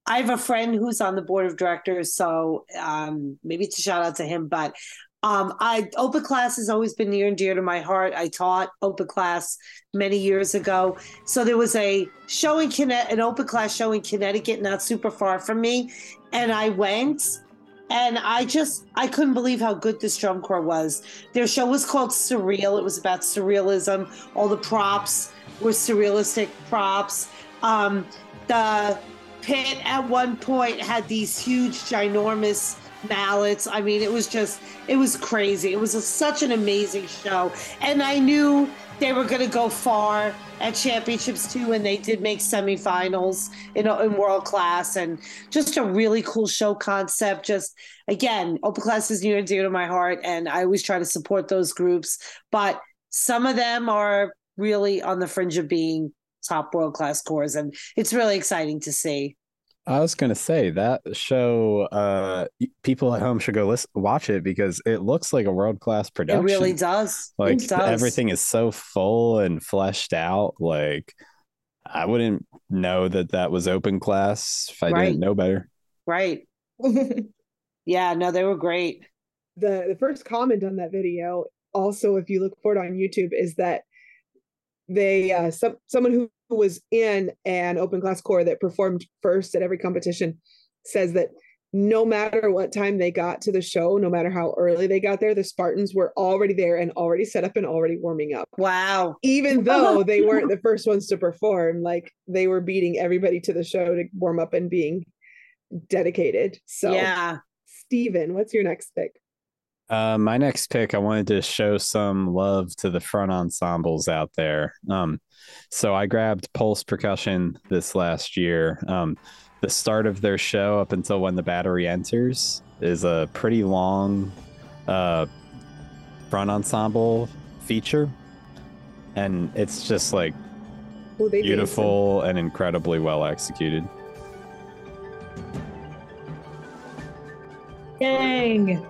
I have a friend who's on the board of directors, so um, maybe it's a shout out to him. But Um, I open class has always been near and dear to my heart. I taught open class many years ago, so there was a show in Conne- an open class show in Connecticut, not super far from me, and I went, and I just I couldn't believe how good this drum corps was. Their show was called Surreal. It was about surrealism. All the props were surrealistic props. Um, the pit at one point had these huge, ginormous mallets. I mean, it was just, it was crazy. It was a, such an amazing show. And I knew they were going to go far at championships too, and they did make semifinals in, in world class. And just a really cool show concept. Just again, open class is near and dear to my heart, and I always try to support those groups. But some of them are really on the fringe of being top world class corps, and it's really exciting to see. I was gonna say that show. Uh, people at home should go listen, watch it because it looks like a world class production. It really does. Like it does. everything is so full and fleshed out. Like I wouldn't know that that was open class if I Right. didn't know better. Right. [laughs] yeah, no, they were great. the the first comment on that video also if you look for it on youtube is that they uh some someone who was in an open class corps that performed first at every competition says that no matter what time they got to the show no matter how early they got there the spartans were already there and already set up and already warming up. Wow. Even though they [laughs] weren't the first ones to perform like they were beating everybody to the show to warm up and being dedicated. So Yeah. steven what's your next pick Uh, my next pick, I wanted to show some love to the front ensembles out there. Um, so I grabbed Pulse Percussion this last year. Um, the start of their show up until when the battery enters is a pretty long uh, front ensemble feature, and it's just like Well, beautiful and incredibly well executed. Dang.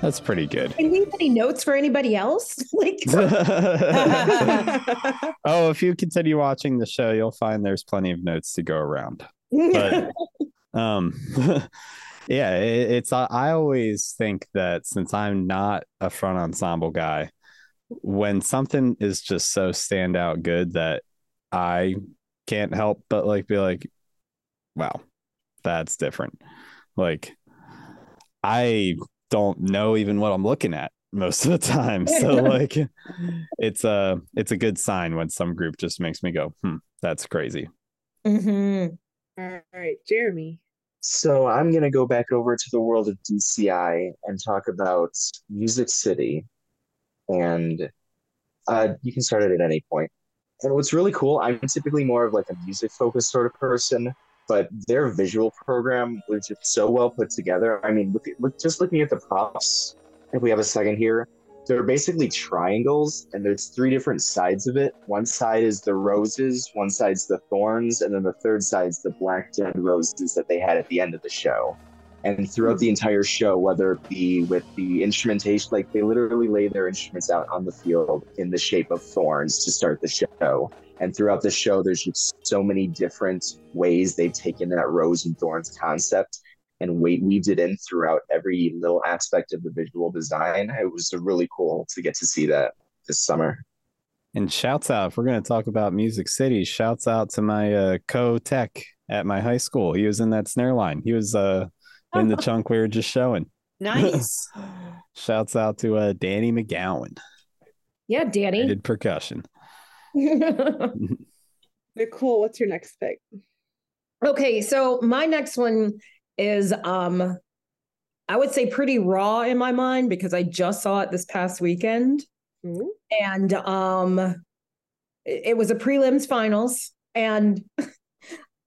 That's pretty good. Can we any notes for anybody else? [laughs] like, [laughs] [laughs] oh, if you continue watching the show, you'll find there's plenty of notes to go around. But um yeah, it, it's I I always think that since I'm not a front ensemble guy, when something is just so standout good that I can't help but like be like, wow, that's different. Like I don't know even what I'm looking at most of the time. [laughs] So like it's a it's a good sign when some group just makes me go, hmm, that's crazy. Mm-hmm. All right, Jeremy. So I'm going to go back over to the world of DCI and talk about Music City. And uh, you can start it at any point. And what's really cool, I'm typically more of like a music focused sort of person, but their visual program was just so well put together. I mean, look, look just looking at the props, if we have a second here, they're basically triangles, and there's three different sides of it. One side is the roses, one side's the thorns, and then the third side's the black dead roses that they had at the end of the show. And throughout the entire show, whether it be with the instrumentation, like they literally lay their instruments out on the field in the shape of thorns to start the show. And throughout the show, there's just so many different ways they've taken that rose and thorns concept and we- weaved it in throughout every little aspect of the visual design. It was really cool to get to see that this summer. And shouts out if we're going to talk about Music City. Shouts out to my uh, co-tech at my high school. He was in that snare line. He was uh, in the [laughs] chunk we were just showing. Nice. [laughs] Shouts out to uh, Danny McGowan. yeah, I Danny. did percussion. [laughs] Nicole, what's your next pick? okay, so my next one is um I would say pretty raw in my mind because I just saw it this past weekend. And um it, it was a prelims finals and [laughs]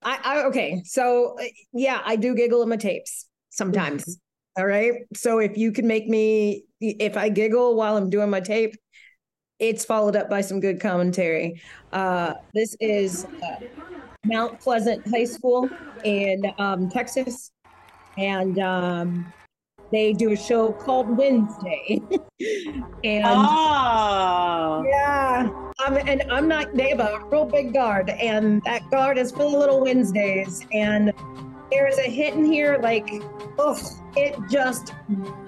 I, I okay, so uh, yeah, I do giggle in my tapes sometimes. All right. So if you can make me if I giggle while I'm doing my tape, it's followed up by some good commentary. Uh, this is uh, Mount Pleasant High School in um, Texas, and um, they do a show called Wednesday. [laughs] and Oh. yeah, um, and I'm not. They have a real big guard, and that guard is full of little Wednesdays. And there's a hit in here, like, oh, it just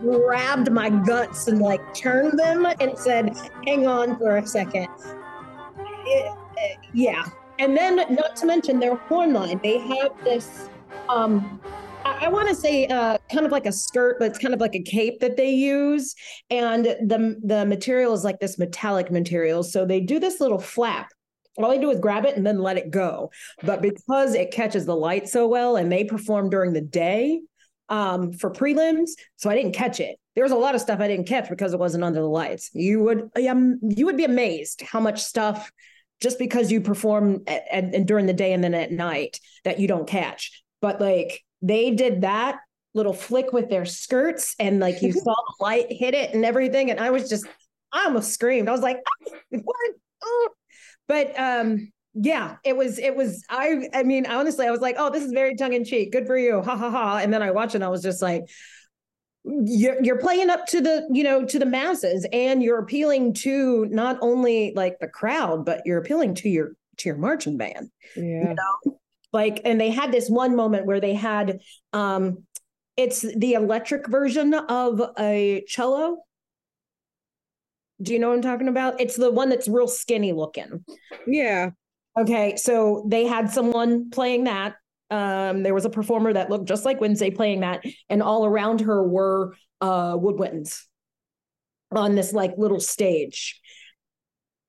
grabbed my guts and like turned them and said, "Hang on for a second. It- uh, yeah, and then not to mention their horn line. They have this. Um, I want to say uh, kind of like a skirt, but it's kind of like a cape that they use, and the the material is like this metallic material. So they do this little flap. All they do is grab it and then let it go. But because it catches the light so well, and they perform during the day um, for prelims, so I didn't catch it. There was a lot of stuff I didn't catch because it wasn't under the lights. You would, um, you would be amazed how much stuff just because you perform at, at, and during the day and then at night that you don't catch. But like they did that little flick with their skirts and like you saw the light hit it and everything. And I was just, I almost screamed. I was like, [laughs] what? Oh. But um, yeah, it was, it was, I, I mean, honestly, I was like, oh, this is very tongue in cheek. Good for you. Ha ha ha. And then I watched it and I was just like, you're you're playing up to the you know to the masses and you're appealing to not only like the crowd but you're appealing to your to your marching band Yeah. you know like and they had this one moment where they had um it's the electric version of a cello do you know what i'm talking about it's the one that's real skinny looking Yeah. Okay, so they had someone playing that. Um, there was a performer that looked just like Wednesday playing that, and all around her were uh woodwinds on this like little stage.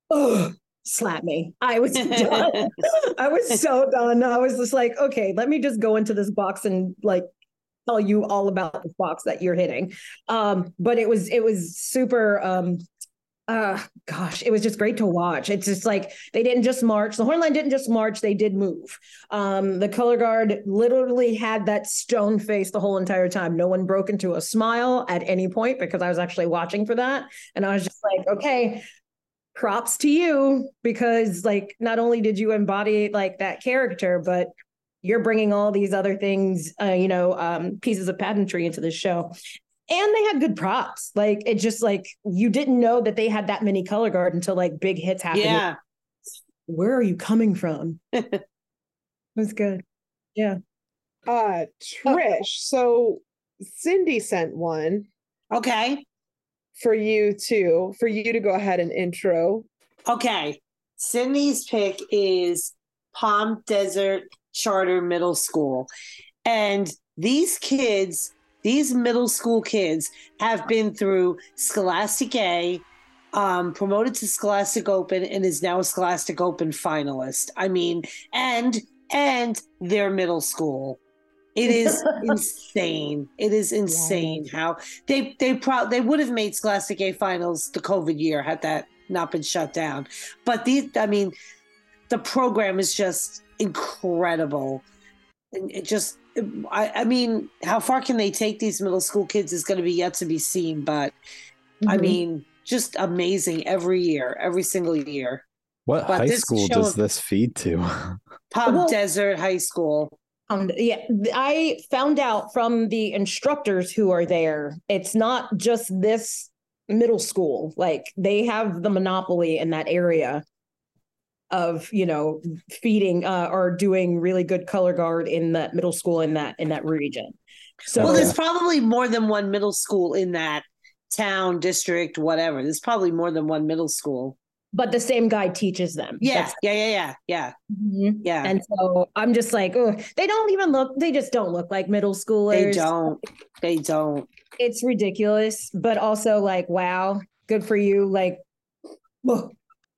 Oh, slap me. I was [laughs] done. I was so done. I was just like, okay, let me just go into this box and like tell you all about this box that you're hitting. Um, but it was it was super um uh gosh it was just great to watch. It's just like they didn't just march the horn line didn't just march they did move. Um the color guard literally had that stone face the whole entire time. No one broke into a smile at any point because i was actually watching for that. And i was just like okay props to you because like not only did you embody like that character but you're bringing all these other things uh, you know um pieces of pageantry into the show and they had good props. Like it just like you didn't know that they had that many color guard until like big hits happened. Yeah. Where are you coming from? [laughs] it was good. Yeah. Uh Trish, so Cindy sent one. Okay. For you too, for you to go ahead and intro. Okay. Cindy's pick is Palm Desert Charter Middle School. And these kids, these middle school kids, have been through Scholastic A, um, promoted to Scholastic Open, and is now a Scholastic Open finalist. I mean, and and their middle school. It is [laughs] insane. It is insane how they they pro- they would have made Scholastic A finals the COVID year had that not been shut down. But these, I mean, the program is just incredible. It just, I, I mean, how far can they take these middle school kids is going to be yet to be seen. But I Mhm. mean, just amazing every year, every single year. What But high school show- does this feed to? Palm Well- Desert High School. Um, yeah, I found out from the instructors who are there, it's not just this middle school. Like they have the monopoly in that area of, you know, feeding uh, or doing really good color guard in that middle school in that in that region. So well, there's probably more than one middle school in that town, district, whatever. There's probably more than one middle school. but the same guy teaches them. Yeah, That's- yeah, yeah, yeah, yeah, Mhm. yeah. And so I'm just like, oh, they don't even look, they just don't look like middle schoolers. they don't. They don't. It's ridiculous, but also like, wow, good for you. Like, oh,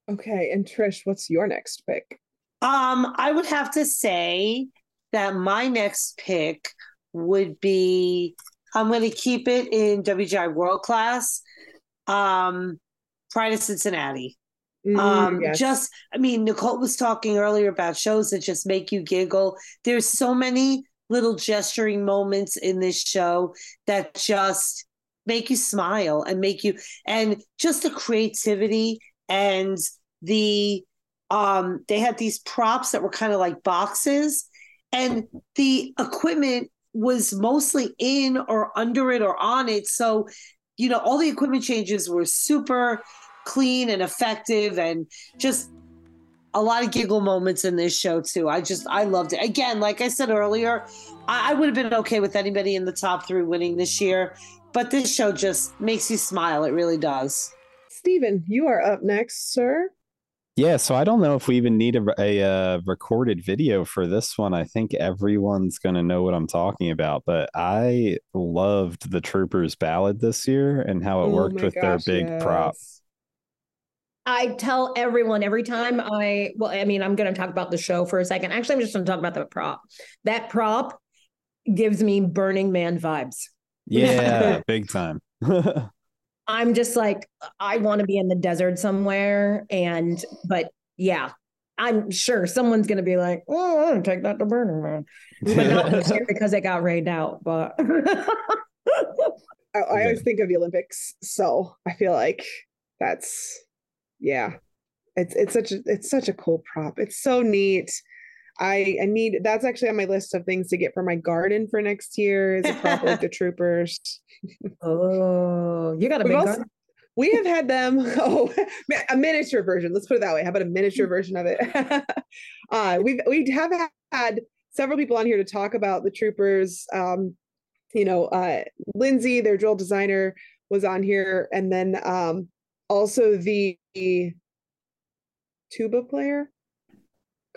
Okay, and Trish, what's your next pick? Um, I would have to say that my next pick would be I'm going to keep it in WGI World Class. Um, Pride of Cincinnati. Mm, Um, yes. just I mean, Nicole was talking earlier about shows that just make you giggle. There's so many little gesturing moments in this show that just make you smile and make you and just the creativity and the um they had these props that were kind of like boxes and the equipment was mostly in or under it or on it. So, you know, all the equipment changes were super clean and effective and just a lot of giggle moments in this show too. I just I loved it. Again, like I said earlier, I, I would have been okay with anybody in the top three winning this year, but this show just makes you smile. It really does. Steven, you are up next, sir. Yeah, so I don't know if we even need a, a, uh recorded video for this one. I think everyone's going to know what I'm talking about, but I loved the Troopers ballad this year and how it Oh worked with gosh, their big prop. I tell everyone every time I, well, I mean, I'm going to talk about the show for a second. Actually, I'm just going to talk about the prop. That prop gives me Burning Man vibes. Yeah, [laughs] big time. [laughs] I'm just like, I want to be in the desert somewhere. And, but yeah, I'm sure someone's going to be like, oh, I want to take that to Burning Man. But not this [laughs] year because it got rained out. But I, I always think of the Olympics, so I feel like that's yeah. It's it's such a it's such a cool prop. It's so neat. I I need that's actually on my list of things to get for my garden for next year is a prop like [laughs] the troopers. oh, you got a big also- garden? We have had them. [laughs] Oh, a miniature version. Let's put it that way. How about a miniature version of it? [laughs] uh, we've we have had several people on here to talk about the troopers. Um, you know, uh, Lindsay, their drill designer, was on here, and then um, also the tuba player,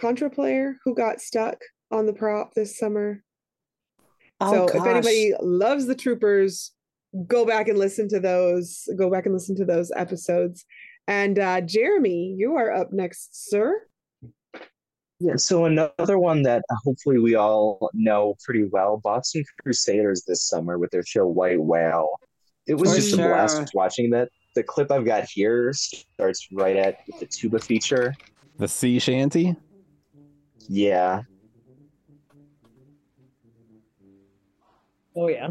contra player who got stuck on the prop this summer. Oh, so if anybody loves the troopers, go back and listen to those. Go back and listen to those episodes. And uh, Jeremy, you are up next, sir. Yeah, so another one that hopefully we all know pretty well, Boston Crusaders this summer with their show White Whale. It was For just sure. a blast watching that. The clip I've got here starts right at the tuba feature. The sea shanty? Yeah. Oh, yeah.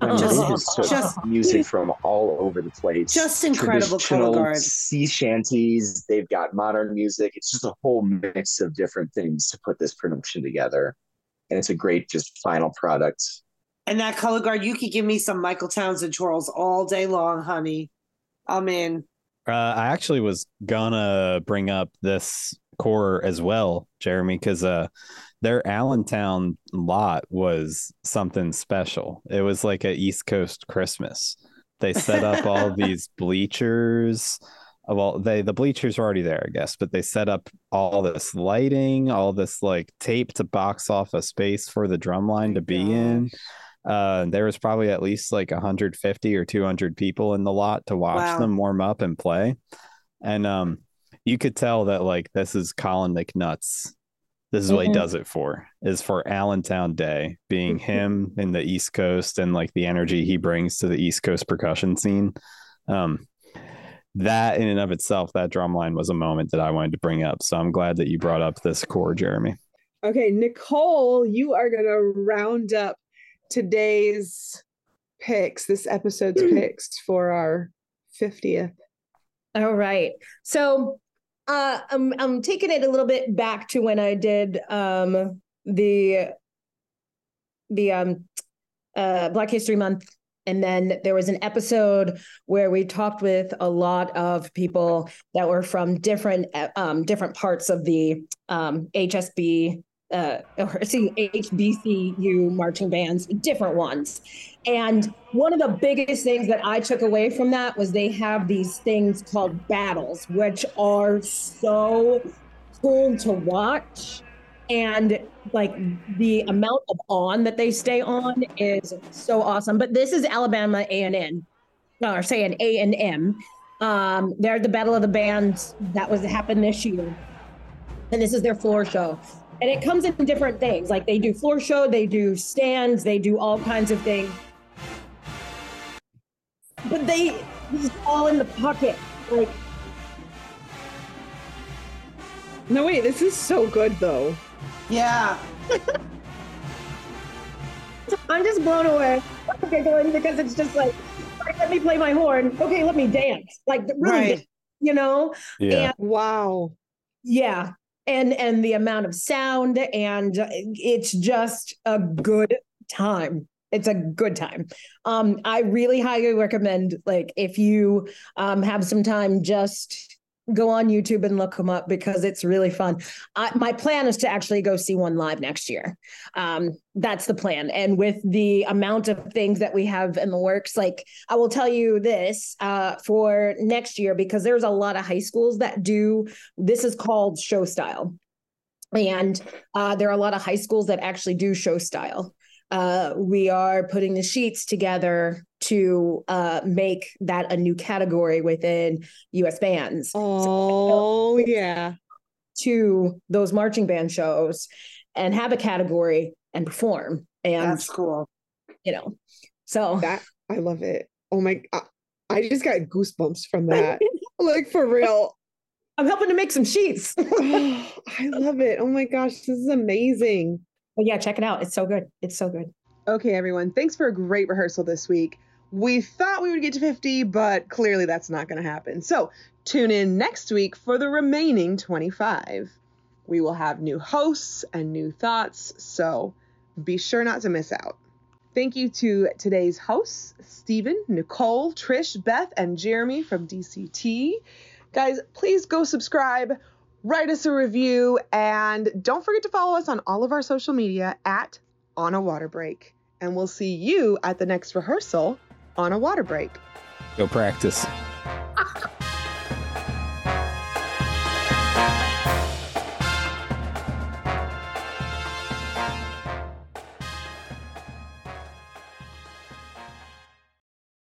And Just- it is just, just- music from all over the place. Just incredible color Traditional guard. Sea shanties. They've got modern music. It's just a whole mix of different things to put this production together, and it's a great just final product. And that color guard, you could give me some Michael Townsend twirls all day long, honey. I'm in. Uh, I actually was gonna bring up this corps as well, Jeremy, because uh, their Allentown lot was something special. It was like a East Coast Christmas. They set up all [laughs] these bleachers. Well, they the bleachers were already there, I guess, but they set up all this lighting, all this like tape to box off a space for the drum line to be in. Uh, there was probably at least like 150 or 200 people in the lot to watch Wow. them warm up and play. And um, you could tell that like this is Colin McNutt's. This is what he Mhm. does it for. Is for Allentown Day, being him in the East Coast and like the energy he brings to the East Coast percussion scene. Um, that in and of itself, that drum line was a moment that I wanted to bring up. So I'm glad that you brought up this corps, Jeremy. Okay, Nicole, you are going to round up today's picks, this episode's picks for our 50th. All right. So uh I'm I'm taking it a little bit back to when I did um the the um uh Black History Month and then there was an episode where we talked with a lot of people that were from different uh, um different parts of the um HSB uh or [laughs] see HBCU marching bands, different ones. And one of the biggest things that I took away from that was they have these things called battles, which are so cool to watch. And like the amount of on that they stay on is so awesome. But this is Alabama A and N, or say an A and M. Um, they're the Battle of the Bands that was happened this year, and this is their floor show. And it comes in different things. Like they do floor show, they do stands, they do all kinds of things but they all in the pocket like No, wait, this is so good though. Yeah. i'm just blown away Okay, giggling because it's just like let me play my horn. Okay, let me dance. Like really, Right. dance, you know. Yeah. And Wow. yeah, and and the amount of sound, and uh, it's just a good time. It's a good time. Um, I really highly recommend like if you um have some time, just go on YouTube and look them up because it's really fun. I, my plan is to actually go see one live next year. Um, that's the plan. And with the amount of things that we have in the works, like I will tell you this uh, for next year, because there's a lot of high schools that do this is called show style. And uh, there are a lot of high schools that actually do show style. Uh, we are putting the sheets together to uh, make that a new category within USBands. Oh, [laughs] yeah. To those marching band shows and have a category and perform. And That's cool. You know, so that I love it. Oh my, I, I just got goosebumps from [laughs] that. like for real. I'm helping to make some sheets. [laughs] [sighs] I love it. Oh my gosh, this is amazing. But yeah, check it out. It's so good. It's so good. Okay, everyone. Thanks for a great rehearsal this week. We thought we would get to 50, but clearly that's not going to happen. So tune in next week for the remaining 25. We will have new hosts and new thoughts, so be sure not to miss out. Thank you to today's hosts, Stephen, Nicole, Trish, Beth, and Jeremy from DCT. Guys, please go subscribe, write us a review, and don't forget to follow us on all of our social media at On a Water Break. And we'll see you at the next rehearsal on a water break. Go practice. [laughs]